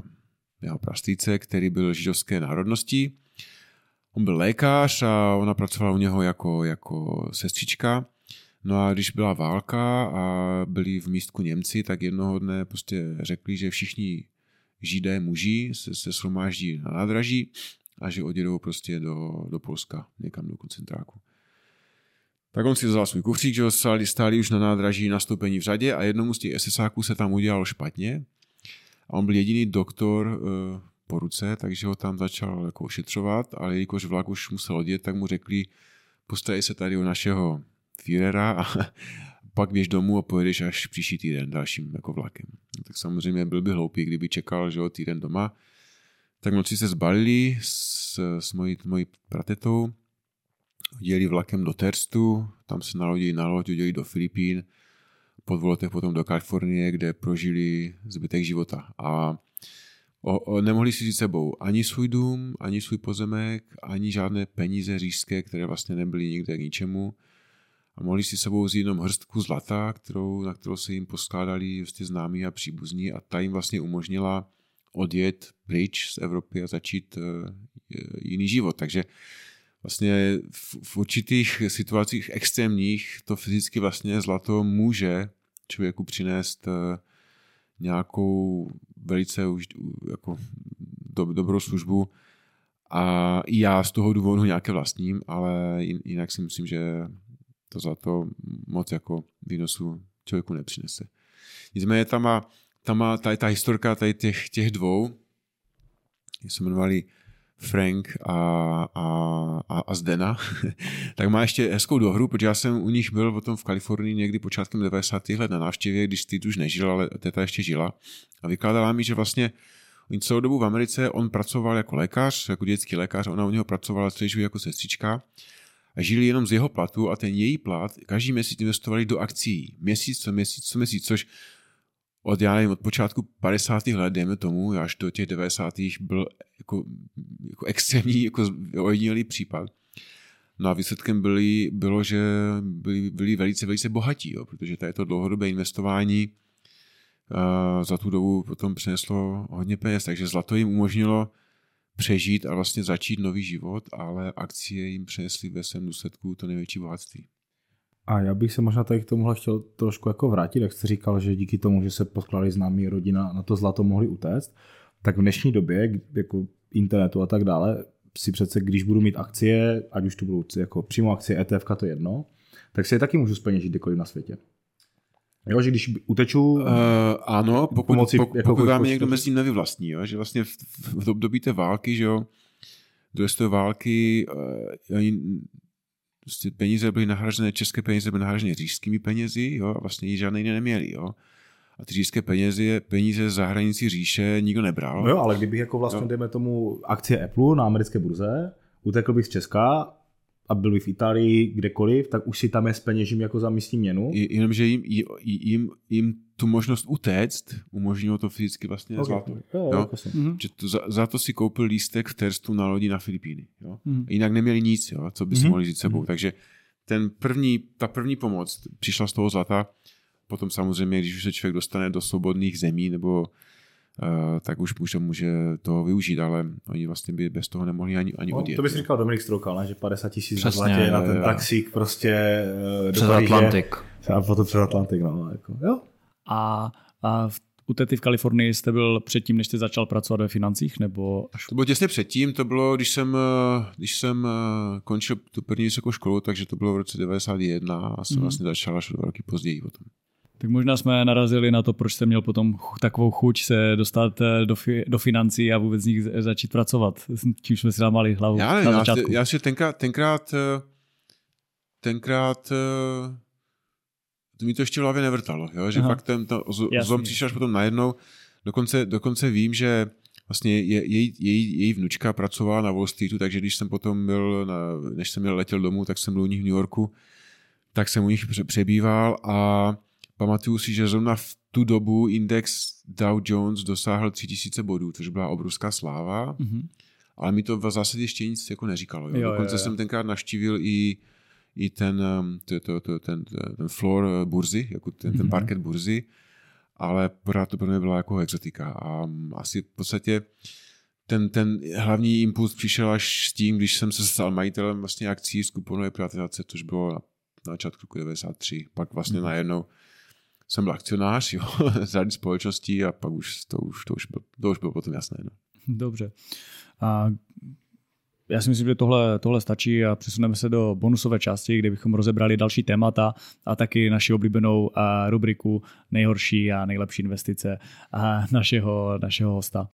jeho prastýce, který byl židovské národnosti. On byl lékař a ona pracovala u něho jako, jako sestřička. No a když byla válka a byli v místku Němci, tak jednoho dne prostě řekli, že všichni židé muži se, se shromáždí na nádraží a že odjedou prostě do, do Polska, někam do koncentráku. Tak on si vzal svůj kufřík, že ho stáli, stáli už na nádraží nastoupení v řadě a jednomu z těch SSáků se tam udělalo špatně a on byl jediný doktor uh, po ruce, takže ho tam začal jako ošetřovat, ale jelikož vlak už musel odjet, tak mu řekli, postarej se tady o našeho Führera a *laughs* pak běž domů a pojedeš až příští týden dalším jako vlakem. No, tak samozřejmě byl by hloupý, kdyby čekal, že jo, týden doma. Tak noci se zbalili s, s mojí, mojí pratetou, jeli vlakem do Terstu, tam se nalodili na loď, udělali do Filipín, po dvou letech potom do Kalifornie, kde prožili zbytek života. A o, o, nemohli si říct sebou ani svůj dům, ani svůj pozemek, ani žádné peníze říšské, které vlastně nebyly nikde k ničemu. A mohli si sebou vzít jenom hrstku zlata, kterou, na kterou se jim poskládali vlastně známí a příbuzní a ta jim vlastně umožnila odjet pryč z Evropy a začít uh, jiný život. Takže vlastně v, v určitých situacích extrémních to fyzicky vlastně zlato může člověku přinést uh, nějakou velice už jako do, dobrou službu a i já z toho důvodu nějaké vlastním, ale jinak si myslím, že to zlato moc jako výnosu člověku nepřinese. Nicméně tam má, tam má tady ta historka tady těch, těch dvou, se jmenovali Frank a, a, a, Zdena, *laughs* tak má ještě hezkou dohru, protože já jsem u nich byl potom v Kalifornii někdy počátkem 90. let na návštěvě, když Steve už nežil, ale teta ještě žila. A vykládala mi, že vlastně oni celou dobu v Americe on pracoval jako lékař, jako dětský lékař, ona u něho pracovala život jako sestřička a žili jenom z jeho platu a ten její plat každý měsíc investovali do akcí. Měsíc co měsíc co měsíc, což od, já nevím, od počátku 50. let, dejme tomu, až do těch 90. byl jako, jako extrémní, jako ojedinělý případ. No a výsledkem byli, bylo, že byli, byli velice, velice bohatí, jo, protože tady to dlouhodobé investování uh, za tu dobu potom přineslo hodně peněz, takže zlato jim umožnilo přežít a vlastně začít nový život, ale akcie jim přinesly ve svém důsledku to největší bohatství. A já bych se možná tady k tomuhle chtěl trošku jako vrátit, jak jste říkal, že díky tomu, že se poskládali známí rodina, na to zlato mohli utéct, tak v dnešní době, jako internetu a tak dále, si přece, když budu mít akcie, ať už to budou jako přímo akcie ETF, to je jedno, tak si je taky můžu zpeněžit kdekoliv na světě. Jo, že když uteču... Uh, ano, pokud, pomocí pokud, jako pokud vám někdo mezi tím nevyvlastní, jo, že vlastně v, v období té války, že jo, do té války uh, oni, prostě peníze byly nahražené, české peníze byly nahražené říšskými penězi, jo, a vlastně žádné jiné neměli, jo. A ty říšské peníze, peníze za hranici říše nikdo nebral. No jo, ale kdybych jako vlastně, Jo. dejme tomu, akcie Apple na americké burze, utekl bych z Česka a byl by v Itálii, kdekoliv, tak už si tam je peněžím jako za místní měnu. Jenomže jim, jim, jim tu možnost utéct umožnilo to fyzicky vlastně okay. zlato. Jo, jo? Mm-hmm. Že to, za, za to si koupil lístek v Terstu na lodi na Filipíny. Jo? Mm-hmm. Jinak neměli nic, jo? co by si mm-hmm. mohli říct sebou. Mm-hmm. Takže ten první, ta první pomoc přišla z toho zlata, potom samozřejmě, když už se člověk dostane do svobodných zemí nebo Uh, tak už může, může toho využít, ale oni vlastně by bez toho nemohli ani, ani no, odjet. To bys říkal Dominik Stroukal, ne? že 50 tisíc na zlatě na ten taxík prostě uh, přes Atlantik. A potom přes Atlantik, no. Jako, jo. A, a v, u tety v Kalifornii jste byl předtím, než jste začal pracovat ve financích, nebo až... To bylo těsně předtím, to bylo, když jsem, eh, když jsem končil tu první vysokou školu, takže to bylo v roce 91 a jsem mm. vlastně začal až dva roky později potom. Tak možná jsme narazili na to, proč jste měl potom takovou chuť se dostat eh, do, fi, do financí a vůbec z nich začít pracovat. Čím jsme si dámali hlavu já, na začátku. Já, já si tenkrát, tenkrát, eh, tenkrát eh, to mi to ještě v hlavě nevrtalo, jo? že Aha. fakt ten to, zlom přišel až potom najednou. Dokonce, dokonce vím, že vlastně je, její, její, její vnučka pracovala na Wall Streetu, takže když jsem potom byl, na, než jsem měl letěl domů, tak jsem byl u nich v New Yorku, tak jsem u nich přebýval a Pamatuju si, že zrovna v tu dobu index Dow Jones dosáhl 3000 bodů, což byla obrovská sláva, mm-hmm. ale mi to v zásadě ještě nic jako neříkalo. Jo? Jo, Dokonce jo, jo. jsem tenkrát navštívil i, i ten, um, to, to, to, ten, ten floor uh, burzy, jako ten, ten mhm. parket burzy, ale pořád to pro mě byla jako exotika. A um, asi v podstatě ten, ten hlavní impuls přišel až s tím, když jsem se stal majitelem vlastně akcí z kuponové privatizace, což bylo na, na začátku 93. Pak vlastně mm-hmm. najednou jsem byl akcionář jo, *laughs* řady společností a pak už to už, to už, bylo, to už bylo potom jasné. No. Dobře. A já si myslím, že tohle, tohle stačí a přesuneme se do bonusové části, kde bychom rozebrali další témata a taky naši oblíbenou rubriku nejhorší a nejlepší investice a našeho, našeho hosta.